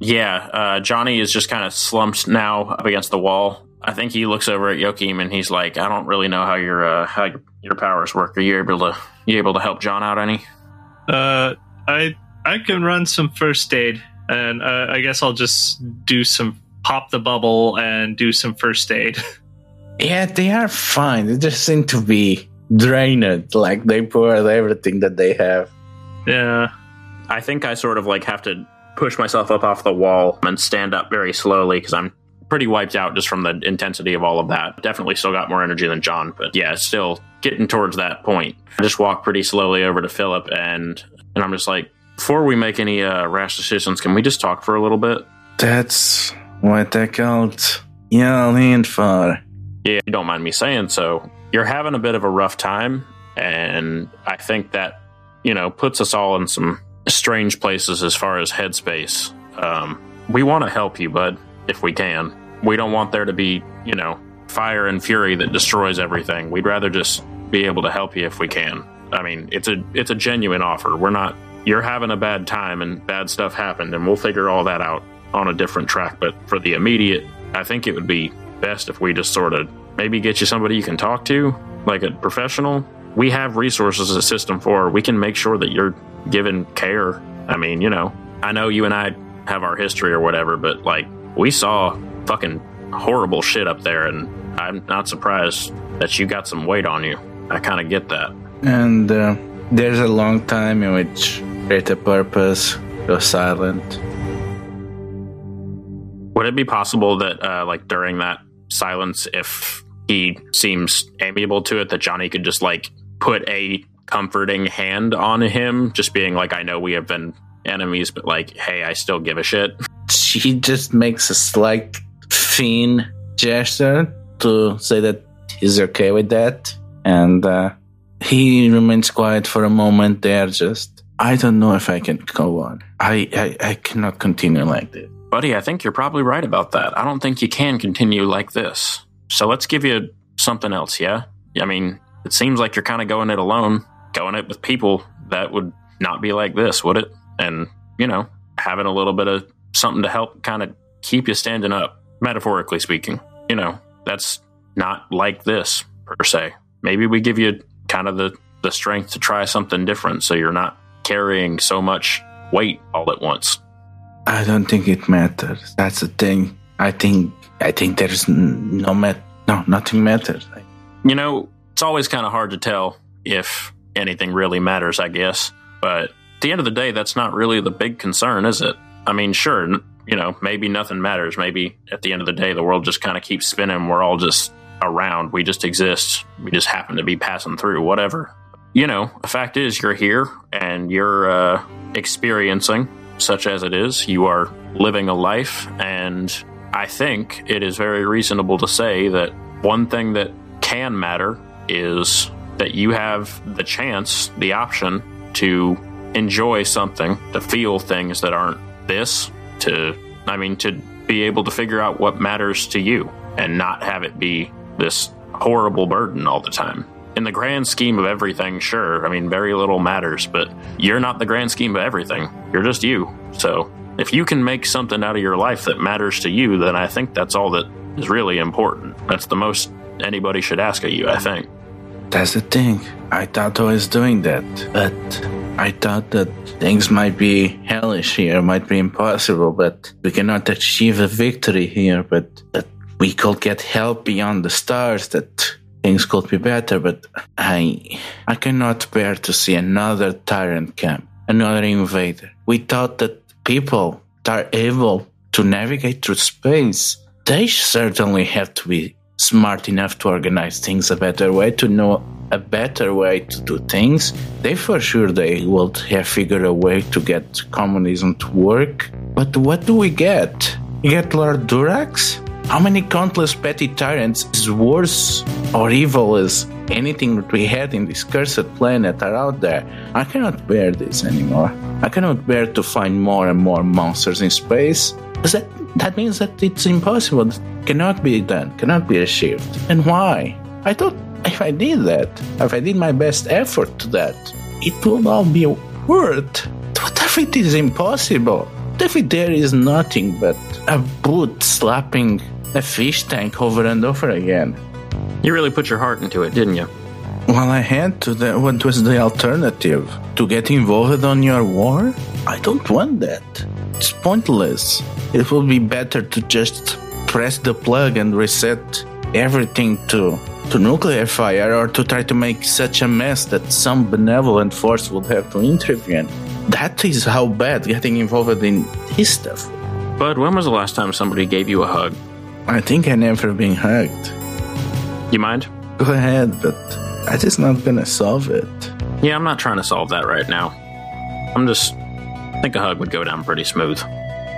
Speaker 4: Yeah, uh, Johnny is just kind of slumped now up against the wall. I think he looks over at Joachim and he's like, "I don't really know how your uh, how your, your powers work. Are you able to you able to help John out any?"
Speaker 2: Uh, I I can run some first aid, and uh, I guess I'll just do some pop the bubble and do some first aid.
Speaker 1: Yeah, they are fine. They just seem to be drained. Like they poured everything that they have.
Speaker 2: yeah.
Speaker 4: I think I sort of like have to push myself up off the wall and stand up very slowly because I'm pretty wiped out just from the intensity of all of that. Definitely still got more energy than John, but yeah, still getting towards that point. I just walk pretty slowly over to Philip and and I'm just like, before we make any uh, rash decisions, can we just talk for a little bit?
Speaker 1: That's what they called yelling for.
Speaker 4: Yeah, you don't mind me saying so. You're having a bit of a rough time, and I think that, you know, puts us all in some strange places as far as headspace. Um, we want to help you, bud, if we can. We don't want there to be, you know, fire and fury that destroys everything. We'd rather just be able to help you if we can. I mean, it's a it's a genuine offer. We're not you're having a bad time and bad stuff happened and we'll figure all that out on a different track, but for the immediate, I think it would be best if we just sort of maybe get you somebody you can talk to, like a professional. We have resources a system for. We can make sure that you're given care. I mean, you know, I know you and I have our history or whatever, but like we saw fucking horrible shit up there, and I'm not surprised that you got some weight on you. I kind of get that.
Speaker 1: And uh, there's a long time in which Greater Purpose goes silent.
Speaker 4: Would it be possible that, uh, like, during that silence, if he seems amiable to it that Johnny could just like put a comforting hand on him, just being like, I know we have been enemies, but like, hey, I still give a shit.
Speaker 1: She just makes a slight fiend gesture to say that he's okay with that. And uh, he remains quiet for a moment there, just, I don't know if I can go on. I, I, I cannot continue like this.
Speaker 4: Buddy, I think you're probably right about that. I don't think you can continue like this. So let's give you something else, yeah? I mean, it seems like you're kind of going it alone, going it with people that would not be like this, would it? And, you know, having a little bit of something to help kind of keep you standing up, metaphorically speaking. You know, that's not like this per se. Maybe we give you kind of the, the strength to try something different so you're not carrying so much weight all at once.
Speaker 1: I don't think it matters. That's the thing. I think I think there's no mat no nothing matters.
Speaker 4: You know, it's always kind of hard to tell if anything really matters, I guess. But at the end of the day, that's not really the big concern, is it? I mean, sure, you know, maybe nothing matters. Maybe at the end of the day, the world just kind of keeps spinning. We're all just around. We just exist. We just happen to be passing through, whatever. You know, the fact is, you're here and you're uh, experiencing, such as it is, you are living a life and I think it is very reasonable to say that one thing that can matter is that you have the chance, the option to enjoy something, to feel things that aren't this, to, I mean, to be able to figure out what matters to you and not have it be this horrible burden all the time. In the grand scheme of everything, sure, I mean, very little matters, but you're not the grand scheme of everything. You're just you. So if you can make something out of your life that matters to you, then I think that's all that is really important. That's the most anybody should ask of you, I think.
Speaker 1: That's the thing. I thought I was doing that, but I thought that things might be hellish here, might be impossible, but we cannot achieve a victory here, but that we could get help beyond the stars, that things could be better, but I I cannot bear to see another tyrant camp, another invader. We thought that people that are able to navigate through space, they certainly have to be smart enough to organize things a better way, to know a better way to do things. They for sure they will have figured a way to get communism to work. But what do we get? You get Lord Durax? How many countless petty tyrants is worse or evil as anything that we had in this cursed planet are out there? I cannot bear this anymore. I cannot bear to find more and more monsters in space. That, that means that it's impossible. It cannot be done, cannot be achieved. And why? I thought if I did that, if I did my best effort to that, it would all be worth. What if it is impossible? What if there is nothing but a boot slapping a fish tank over and over again?
Speaker 4: You really put your heart into it, didn't you?
Speaker 1: Well, I had to. The, what was the alternative? To get involved on your war? I don't want that. It's pointless. It would be better to just press the plug and reset everything to to nuclear fire or to try to make such a mess that some benevolent force would have to intervene. That is how bad getting involved in this stuff.
Speaker 4: Bud, when was the last time somebody gave you a hug?
Speaker 1: I think I never been hugged.
Speaker 4: You mind?
Speaker 1: Go ahead, but I just not gonna solve it.
Speaker 4: Yeah, I'm not trying to solve that right now. I'm just I think a hug would go down pretty smooth.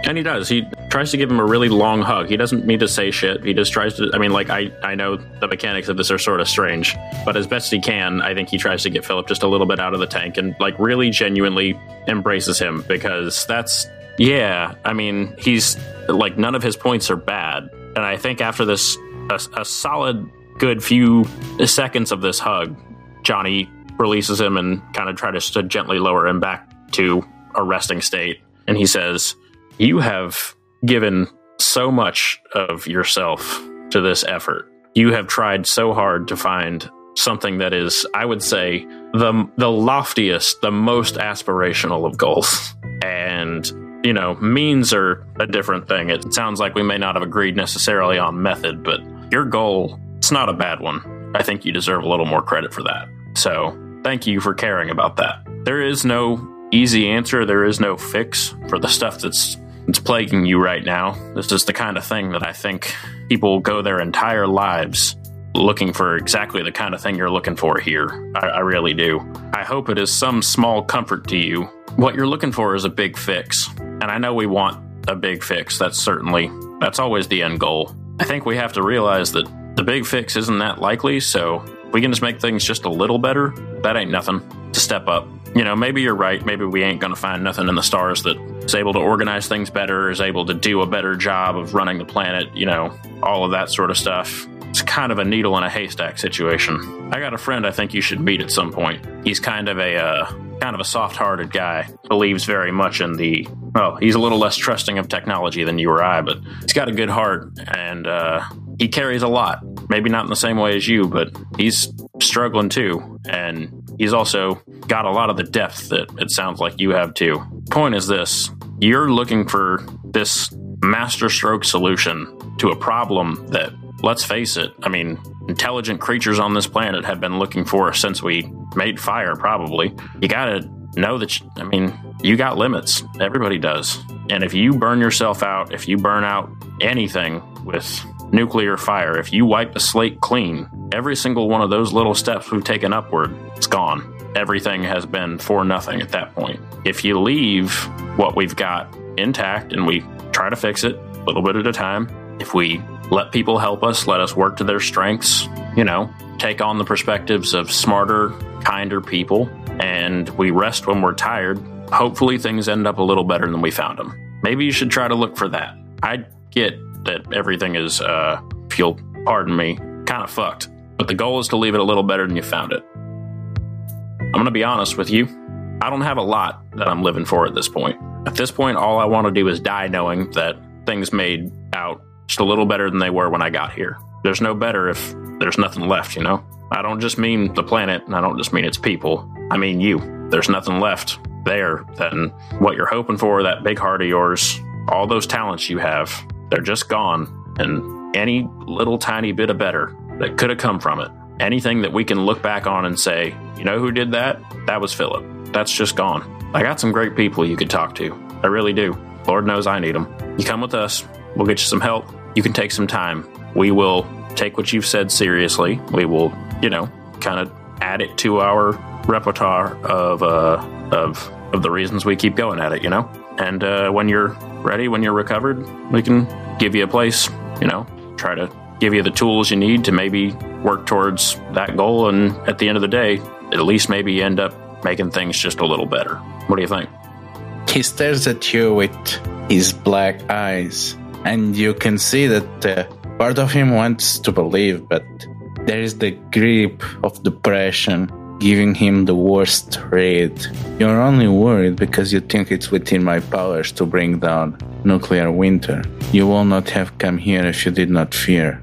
Speaker 4: And he does. He tries to give him a really long hug. He doesn't need to say shit. He just tries to. I mean, like, I, I know the mechanics of this are sort of strange, but as best he can, I think he tries to get Philip just a little bit out of the tank and, like, really genuinely embraces him because that's. Yeah, I mean, he's. Like, none of his points are bad. And I think after this, a, a solid, good few seconds of this hug, Johnny releases him and kind of tries to gently lower him back to a resting state. And he says, You have given so much of yourself to this effort. You have tried so hard to find something that is, I would say, the the loftiest, the most aspirational of goals. And you know, means are a different thing. It sounds like we may not have agreed necessarily on method, but your goal, it's not a bad one. I think you deserve a little more credit for that. So, thank you for caring about that. There is no easy answer. There is no fix for the stuff that's that's plaguing you right now. This is the kind of thing that I think people go their entire lives looking for exactly the kind of thing you're looking for here. I, I really do. I hope it is some small comfort to you. What you're looking for is a big fix. And I know we want a big fix. That's certainly, that's always the end goal. I think we have to realize that the big fix isn't that likely, so we can just make things just a little better. That ain't nothing to step up. You know, maybe you're right. Maybe we ain't going to find nothing in the stars that is able to organize things better, is able to do a better job of running the planet, you know, all of that sort of stuff. It's kind of a needle in a haystack situation. I got a friend I think you should meet at some point. He's kind of a uh, kind of a soft-hearted guy. Believes very much in the well, he's a little less trusting of technology than you or I, but he's got a good heart and uh, he carries a lot. Maybe not in the same way as you, but he's struggling too. And he's also got a lot of the depth that it sounds like you have too. Point is this you're looking for this masterstroke solution to a problem that, let's face it, I mean, intelligent creatures on this planet have been looking for since we made fire, probably. You gotta know that, you, I mean, you got limits. Everybody does. And if you burn yourself out, if you burn out anything with nuclear fire, if you wipe the slate clean, every single one of those little steps we've taken upward, it's gone. Everything has been for nothing at that point. If you leave what we've got intact and we try to fix it a little bit at a time, if we let people help us, let us work to their strengths, you know, take on the perspectives of smarter, kinder people, and we rest when we're tired, hopefully things end up a little better than we found them. Maybe you should try to look for that. I get that everything is, uh, if you'll pardon me, kind of fucked, but the goal is to leave it a little better than you found it. I'm going to be honest with you. I don't have a lot that I'm living for at this point. At this point, all I want to do is die knowing that things made out just a little better than they were when I got here. There's no better if there's nothing left, you know? I don't just mean the planet, and I don't just mean its people. I mean you. There's nothing left there than what you're hoping for, that big heart of yours, all those talents you have, they're just gone. And any little tiny bit of better that could have come from it, anything that we can look back on and say, you know who did that? That was Philip. That's just gone. I got some great people you could talk to. I really do. Lord knows I need them. You come with us, we'll get you some help. You can take some time. We will take what you've said seriously. We will, you know, kind of add it to our repertoire of uh, of of the reasons we keep going at it. You know, and uh, when you're ready, when you're recovered, we can give you a place. You know, try to give you the tools you need to maybe work towards that goal, and at the end of the day, at least maybe you end up making things just a little better. What do you think?
Speaker 1: He stares at you with his black eyes, and you can see that uh, part of him wants to believe, but there is the grip of depression giving him the worst read. You're only worried because you think it's within my powers to bring down nuclear winter. You will not have come here if you did not fear.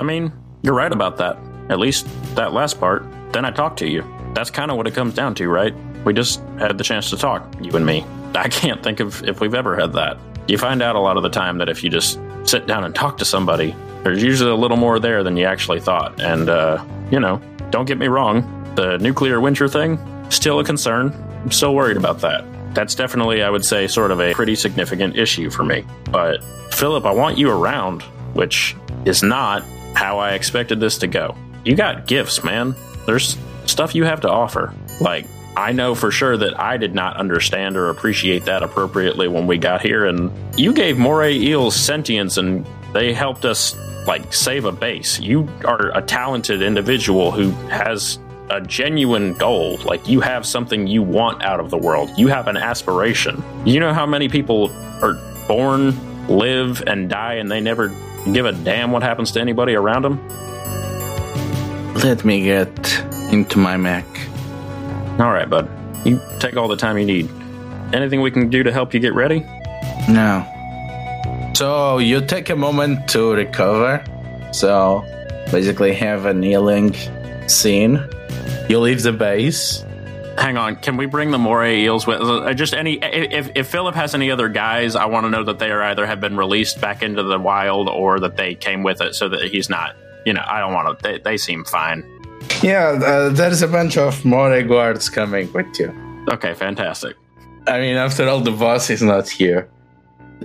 Speaker 4: I mean, you're right about that. At least that last part. Then I talked to you. That's kind of what it comes down to, right? We just had the chance to talk, you and me. I can't think of if we've ever had that. You find out a lot of the time that if you just sit down and talk to somebody, there's usually a little more there than you actually thought. And, uh, you know, don't get me wrong, the nuclear winter thing, still a concern. I'm still worried about that. That's definitely, I would say, sort of a pretty significant issue for me. But, Philip, I want you around, which is not how I expected this to go. You got gifts, man. There's stuff you have to offer. Like, I know for sure that I did not understand or appreciate that appropriately when we got here, and you gave Moray Eels sentience and they helped us, like, save a base. You are a talented individual who has a genuine goal. Like, you have something you want out of the world, you have an aspiration. You know how many people are born, live, and die, and they never give a damn what happens to anybody around them?
Speaker 1: Let me get into my mech.
Speaker 4: All right, bud. You take all the time you need. Anything we can do to help you get ready?
Speaker 1: No. So you take a moment to recover. So basically have a kneeling scene. You leave the base.
Speaker 4: Hang on, can we bring the moray eels with? Uh, just any if if Philip has any other guys, I want to know that they are either have been released back into the wild or that they came with it, so that he's not. You know, I don't want to. They, they seem fine.
Speaker 1: Yeah, uh, there's a bunch of Moray guards coming with you.
Speaker 4: Okay, fantastic.
Speaker 1: I mean, after all, the boss is not here.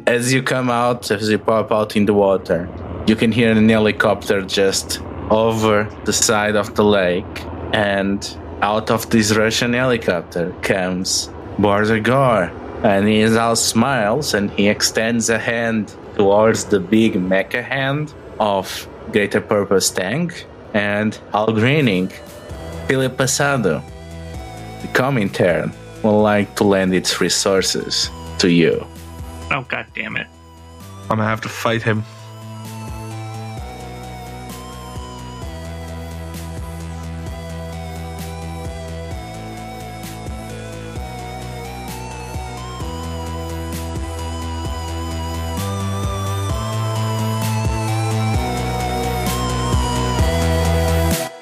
Speaker 1: As you come out, as you pop out in the water, you can hear an helicopter just over the side of the lake, and out of this Russian helicopter comes Border Gore. And he is all smiles and he extends a hand towards the big mecha hand of Greater Purpose Tank and all grinning. Philip Passado, the Comintern, would like to lend its resources to you.
Speaker 2: Oh god damn it.
Speaker 3: I'm gonna have to fight him.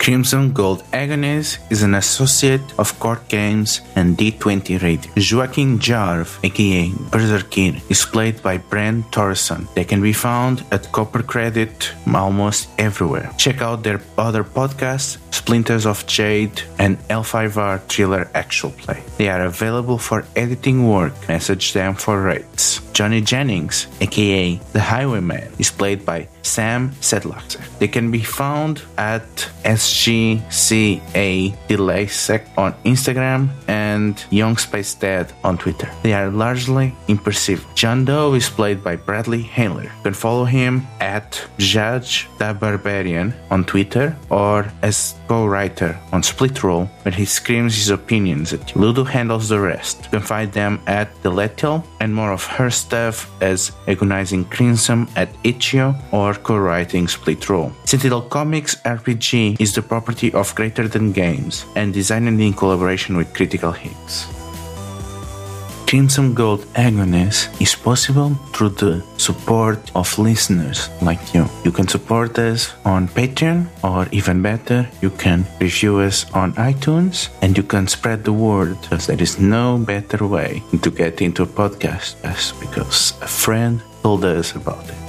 Speaker 1: Crimson Gold Agonist is an associate of Court Games and D20 Radio. Joaquin Jarv, aka Berserkir, is played by Brent Thorson. They can be found at Copper Credit almost everywhere. Check out their other podcasts, Splinters of Jade and L5R Thriller Actual Play. They are available for editing work. Message them for rates. Johnny Jennings, aka The Highwayman, is played by Sam Sedlaxer. They can be found at SGCA DelaySec on Instagram and Young Space Dad on Twitter. They are largely imperceptible. John Doe is played by Bradley Handler. You can follow him at Judge the Barbarian on Twitter or as co-writer on Split Roll, where he screams his opinions at you. Ludo handles the rest. You can find them at The Letial and more of her stuff as Agonizing Crimson at Itch.io or co-writing Split Roll. Sentinel Comics RPG is the property of Greater Than Games and designed in collaboration with Critical Hits. Crimson Gold Agonist is possible through the support of listeners like you. You can support us on Patreon, or even better, you can review us on iTunes and you can spread the word because there is no better way to get into a podcast because a friend told us about it.